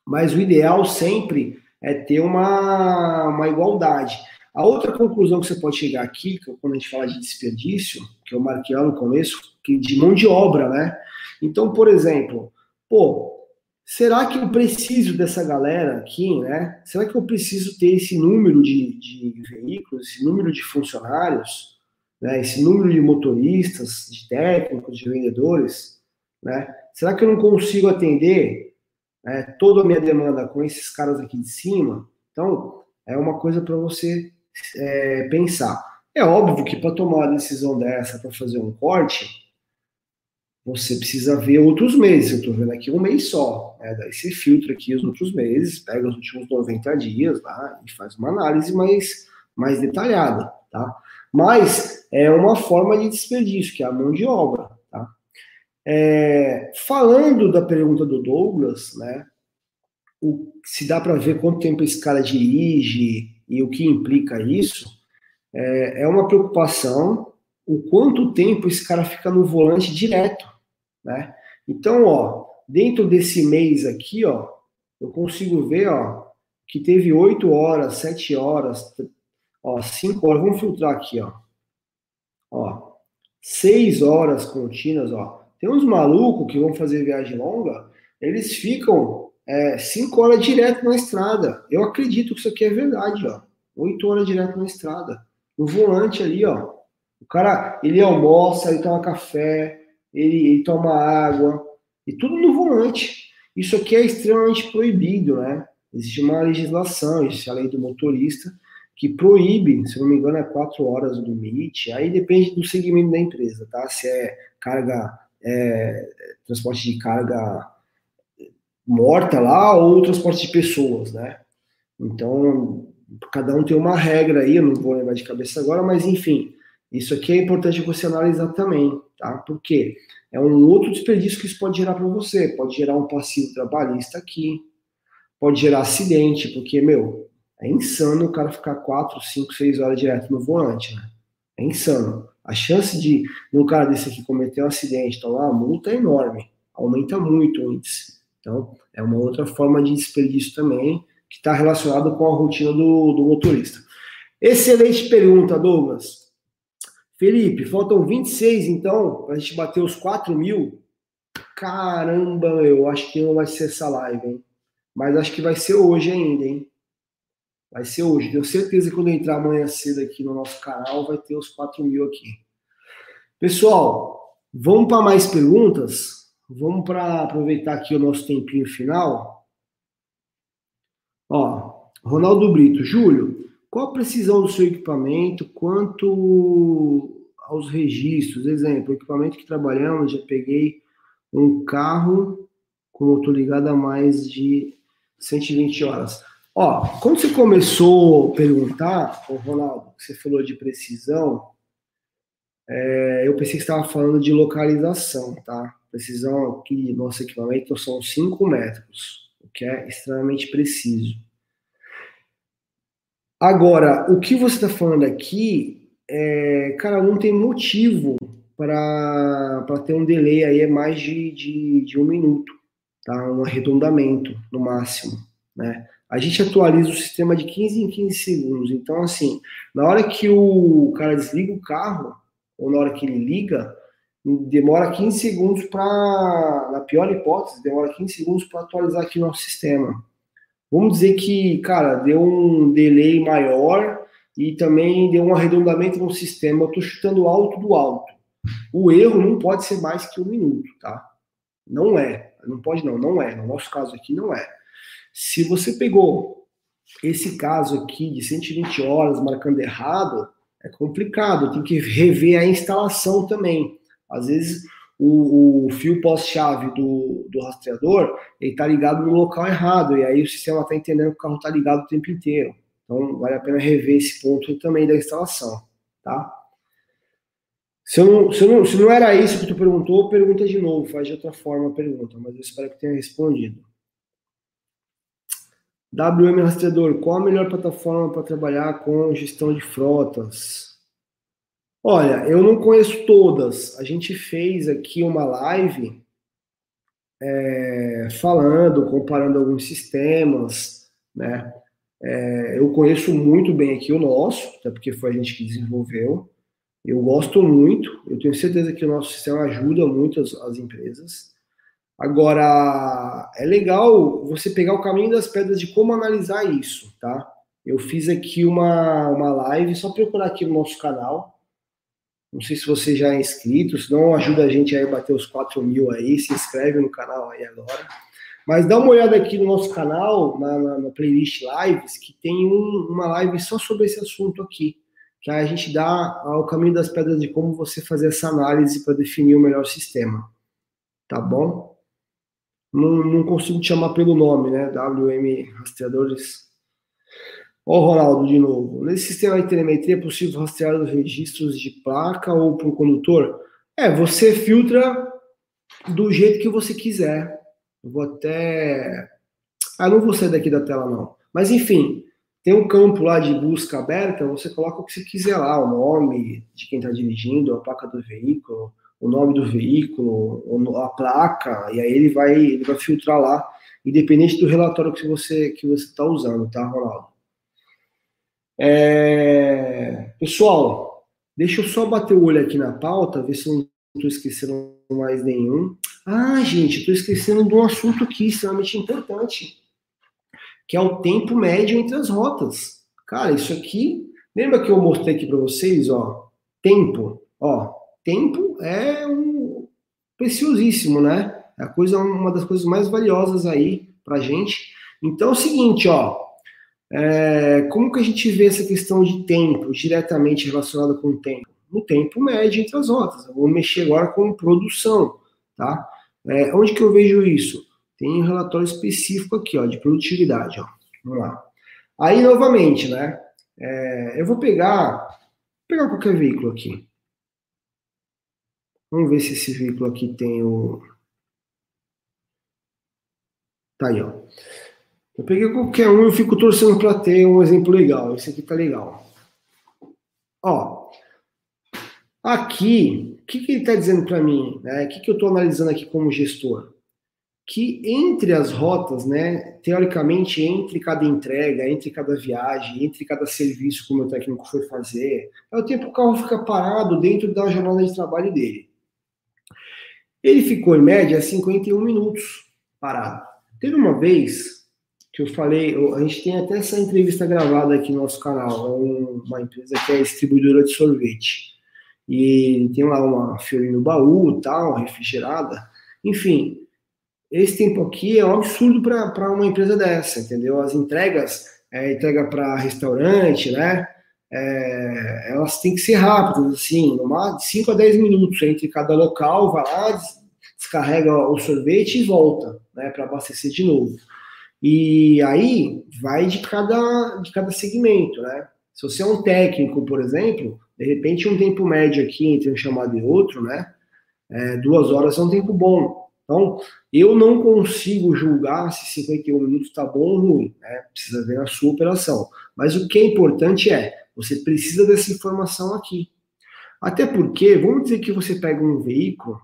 Mas o ideal sempre é ter uma, uma igualdade. A outra conclusão que você pode chegar aqui, quando a gente fala de desperdício, que eu marquei lá no começo, que de mão de obra, né? Então, por exemplo, pô, será que eu preciso dessa galera aqui, né? Será que eu preciso ter esse número de, de veículos, esse número de funcionários? né, esse número de motoristas, de técnicos, de vendedores, né, será que eu não consigo atender né, toda a minha demanda com esses caras aqui de cima? Então, é uma coisa para você é, pensar. É óbvio que para tomar uma decisão dessa, para fazer um corte, você precisa ver outros meses. Eu estou vendo aqui um mês só. Né? Daí você filtra aqui os outros meses, pega os últimos 90 dias lá e faz uma análise mais, mais detalhada. Tá? Mas é uma forma de desperdício, que é a mão de obra. Tá? É, falando da pergunta do Douglas, né, o, se dá para ver quanto tempo esse cara dirige e o que implica isso, é, é uma preocupação o quanto tempo esse cara fica no volante direto. Né? Então, ó, dentro desse mês aqui, ó, eu consigo ver ó, que teve 8 horas, 7 horas, Ó, 5 horas, vamos filtrar aqui, ó. Ó, 6 horas contínuas, ó. Tem uns malucos que vão fazer viagem longa, eles ficam 5 é, horas direto na estrada. Eu acredito que isso aqui é verdade, ó. 8 horas direto na estrada. No volante ali, ó. O cara, ele almoça, ele toma café, ele, ele toma água, e tudo no volante. Isso aqui é extremamente proibido, né? Existe uma legislação, existe a lei do motorista, que proíbe, se não me engano, é quatro horas o limite, aí depende do segmento da empresa, tá? Se é carga, é, transporte de carga morta lá ou transporte de pessoas, né? Então, cada um tem uma regra aí, eu não vou lembrar de cabeça agora, mas enfim, isso aqui é importante você analisar também, tá? Porque é um outro desperdício que isso pode gerar para você, pode gerar um passivo trabalhista aqui, pode gerar acidente, porque, meu, é insano o cara ficar 4, 5, 6 horas direto no volante, né? É insano. A chance de um cara desse aqui cometer um acidente, tomar uma multa é enorme. Aumenta muito o índice. Então, é uma outra forma de desperdício também, que está relacionado com a rotina do, do motorista. Excelente pergunta, Douglas. Felipe, faltam 26, então, para a gente bater os 4 mil. Caramba, eu acho que não vai ser essa live, hein? Mas acho que vai ser hoje ainda, hein? Vai ser hoje. Tenho certeza que quando eu entrar amanhã cedo aqui no nosso canal, vai ter os 4 mil aqui. Pessoal, vamos para mais perguntas? Vamos para aproveitar aqui o nosso tempinho final. Ó, Ronaldo Brito, Júlio, qual a precisão do seu equipamento quanto aos registros? Exemplo, o equipamento que trabalhamos, já peguei um carro com motor ligado a mais de 120 horas. Ó, quando você começou a perguntar, ô Ronaldo, você falou de precisão, é, eu pensei que estava falando de localização, tá? Precisão aqui, nosso equipamento são 5 metros, o que é extremamente preciso. Agora, o que você está falando aqui, é, cara, não tem motivo para ter um delay aí é mais de, de, de um minuto, tá? Um arredondamento no máximo, né? a gente atualiza o sistema de 15 em 15 segundos. Então, assim, na hora que o cara desliga o carro, ou na hora que ele liga, demora 15 segundos para, na pior hipótese, demora 15 segundos para atualizar aqui o nosso sistema. Vamos dizer que, cara, deu um delay maior e também deu um arredondamento no sistema. Eu estou chutando alto do alto. O erro não pode ser mais que um minuto, tá? Não é. Não pode não, não é. No nosso caso aqui, não é. Se você pegou esse caso aqui de 120 horas marcando errado, é complicado. Tem que rever a instalação também. Às vezes o, o fio pós-chave do, do rastreador está ligado no local errado, e aí o sistema está entendendo que o carro está ligado o tempo inteiro. Então vale a pena rever esse ponto também da instalação, tá? Se não, se, não, se não era isso que tu perguntou, pergunta de novo, faz de outra forma a pergunta, mas eu espero que tenha respondido. WM Rastreador, qual a melhor plataforma para trabalhar com gestão de frotas? Olha, eu não conheço todas. A gente fez aqui uma live é, falando, comparando alguns sistemas, né? É, eu conheço muito bem aqui o nosso, até porque foi a gente que desenvolveu. Eu gosto muito, eu tenho certeza que o nosso sistema ajuda muito as, as empresas. Agora, é legal você pegar o caminho das pedras de como analisar isso, tá? Eu fiz aqui uma, uma live, só procurar aqui no nosso canal, não sei se você já é inscrito, se não ajuda a gente a bater os 4 mil aí, se inscreve no canal aí agora. Mas dá uma olhada aqui no nosso canal, na, na, na playlist Lives, que tem um, uma live só sobre esse assunto aqui. Que a gente dá o caminho das pedras de como você fazer essa análise para definir o melhor sistema. Tá bom? Não, não consigo te chamar pelo nome, né? WM Rastreadores Ó, Ronaldo de novo. Nesse sistema de telemetria é possível rastrear os registros de placa ou o condutor? É, você filtra do jeito que você quiser. Eu vou até. Ah, não vou sair daqui da tela, não. Mas enfim, tem um campo lá de busca aberta, você coloca o que você quiser lá, o nome de quem está dirigindo, a placa do veículo, o nome do veículo, a placa, e aí ele vai, ele vai filtrar lá, independente do relatório que você que você está usando, tá, Ronaldo? É... Pessoal, deixa eu só bater o olho aqui na pauta, ver se não estou esquecendo mais nenhum. Ah, gente, estou esquecendo de um assunto aqui extremamente importante, que é o tempo médio entre as rotas. Cara, isso aqui, lembra que eu mostrei aqui para vocês, ó, tempo, ó, tempo é um preciosíssimo, né? É a coisa, uma das coisas mais valiosas aí pra gente. Então é o seguinte, ó, é, como que a gente vê essa questão de tempo diretamente relacionada com o tempo? No tempo médio entre as rotas. Eu vou mexer agora com produção, tá? É, onde que eu vejo isso? Tem um relatório específico aqui, ó, de produtividade, ó. Vamos lá. Aí, novamente, né? É, eu vou pegar, vou pegar qualquer veículo aqui. Vamos ver se esse veículo aqui tem o. Tá aí, ó. Eu peguei qualquer um e fico torcendo para ter um exemplo legal. Esse aqui tá legal. Ó, aqui, o que, que ele está dizendo para mim? Né? O que, que eu estou analisando aqui como gestor? Que entre as rotas, né, teoricamente, entre cada entrega, entre cada viagem, entre cada serviço que o meu técnico foi fazer, é o tempo que o carro fica parado dentro da jornada de trabalho dele. Ele ficou, em média, 51 minutos parado. Teve uma vez que eu falei, a gente tem até essa entrevista gravada aqui no nosso canal, é uma empresa que é distribuidora de sorvete. E tem lá uma no baú, tal, refrigerada. Enfim, esse tempo aqui é um absurdo para uma empresa dessa, entendeu? As entregas, é, entrega para restaurante, né? É, elas têm que ser rápidas, assim, de 5 a 10 minutos entre cada local, vai lá, descarrega o sorvete e volta, né, para abastecer de novo. E aí vai de cada, de cada segmento, né? Se você é um técnico, por exemplo, de repente um tempo médio aqui entre um chamado e outro, né? É, duas horas é um tempo bom. Então, eu não consigo julgar se 51 minutos está bom ou ruim, né? Precisa ver a sua operação. Mas o que é importante é, você precisa dessa informação aqui. Até porque, vamos dizer que você pega um veículo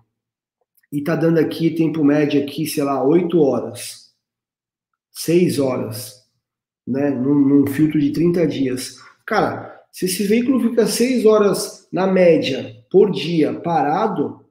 e está dando aqui tempo médio aqui, sei lá, 8 horas seis horas, né, num, num, filtro de 30 dias. Cara, se esse veículo fica seis horas na média por dia parado,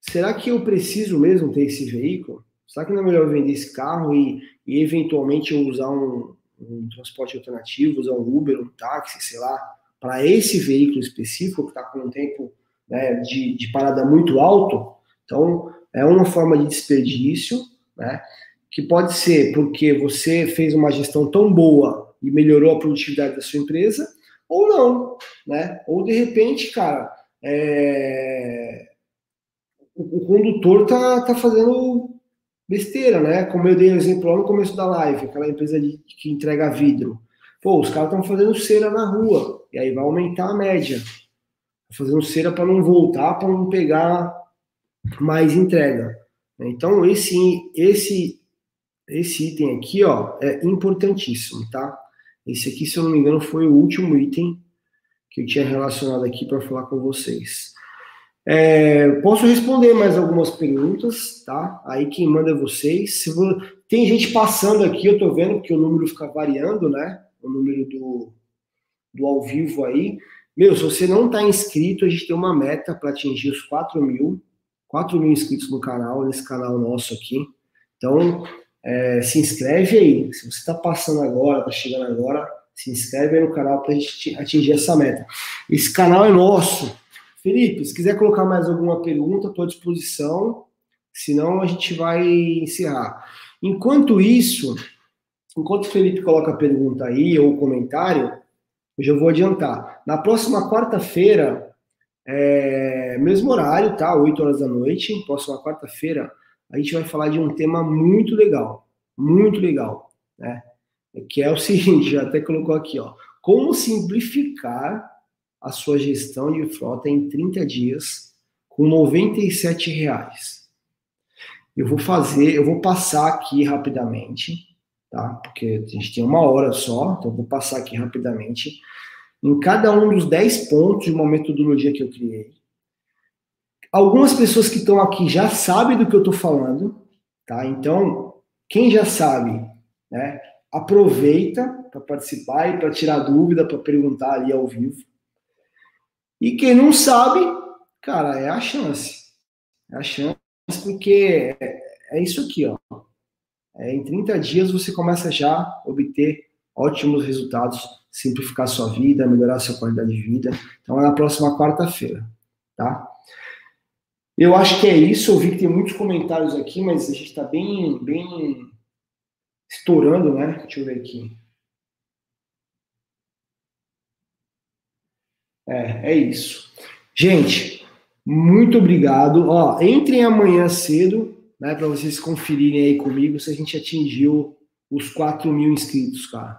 será que eu preciso mesmo ter esse veículo? Será que não é melhor vender esse carro e, e eventualmente eu usar um, um transporte alternativo, usar um Uber, um táxi, sei lá, para esse veículo específico que está com um tempo né, de, de parada muito alto? Então, é uma forma de desperdício, né? Que pode ser porque você fez uma gestão tão boa e melhorou a produtividade da sua empresa, ou não, né? Ou de repente, cara, é... o, condutor tá, tá fazendo besteira, né? Como eu dei o exemplo lá no começo da live, aquela empresa de, que entrega vidro. Pô, os caras estão fazendo cera na rua, e aí vai aumentar a média. Fazendo cera para não voltar, para não pegar mais entrega. Então, esse, esse, esse item aqui, ó, é importantíssimo, tá? Esse aqui, se eu não me engano, foi o último item que eu tinha relacionado aqui para falar com vocês. É, posso responder mais algumas perguntas, tá? Aí quem manda é vocês. Se vou... Tem gente passando aqui, eu tô vendo que o número fica variando, né? O número do, do ao vivo aí. Meu, se você não está inscrito, a gente tem uma meta para atingir os 4 mil. 4 mil inscritos no canal, nesse canal nosso aqui. Então, é, se inscreve aí. Se você está passando agora, está chegando agora, se inscreve aí no canal para a gente atingir essa meta. Esse canal é nosso. Felipe, se quiser colocar mais alguma pergunta, estou à disposição. Senão a gente vai encerrar. Enquanto isso, enquanto o Felipe coloca a pergunta aí ou o comentário, eu já vou adiantar. Na próxima quarta-feira, é, mesmo horário, tá? 8 horas da noite, próxima quarta-feira, a gente vai falar de um tema muito legal, muito legal, né? Que é o seguinte, já até colocou aqui, ó. Como simplificar a sua gestão de frota em 30 dias com 97 reais. Eu vou fazer, eu vou passar aqui rapidamente, tá? Porque a gente tem uma hora só, então eu vou passar aqui rapidamente em cada um dos 10 pontos de uma metodologia que eu criei. Algumas pessoas que estão aqui já sabem do que eu estou falando, tá? Então, quem já sabe, né, aproveita para participar e para tirar dúvida, para perguntar ali ao vivo. E quem não sabe, cara, é a chance. É a chance porque é, é isso aqui, ó. É, em 30 dias você começa já a obter ótimos resultados, simplificar sua vida, melhorar sua qualidade de vida. Então é na próxima quarta-feira, tá? Eu acho que é isso. Eu vi que tem muitos comentários aqui, mas a gente está bem, bem estourando, né? Deixa eu ver aqui. É, é isso. Gente, muito obrigado. Ó, entrem amanhã cedo, né, para vocês conferirem aí comigo se a gente atingiu os 4 mil inscritos, cara.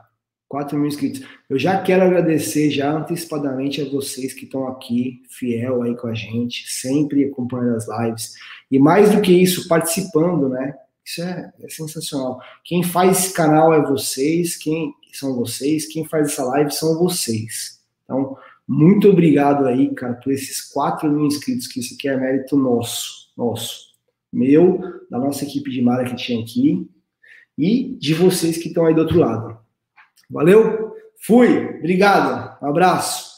4 mil inscritos. Eu já quero agradecer já antecipadamente a vocês que estão aqui, fiel aí com a gente, sempre acompanhando as lives. E mais do que isso, participando, né? Isso é, é sensacional. Quem faz esse canal é vocês, quem são vocês, quem faz essa live são vocês. Então, muito obrigado aí, cara, por esses 4 mil inscritos, que isso aqui é mérito nosso, nosso. Meu, da nossa equipe de marketing aqui e de vocês que estão aí do outro lado. Valeu? Fui. Obrigado. Um abraço.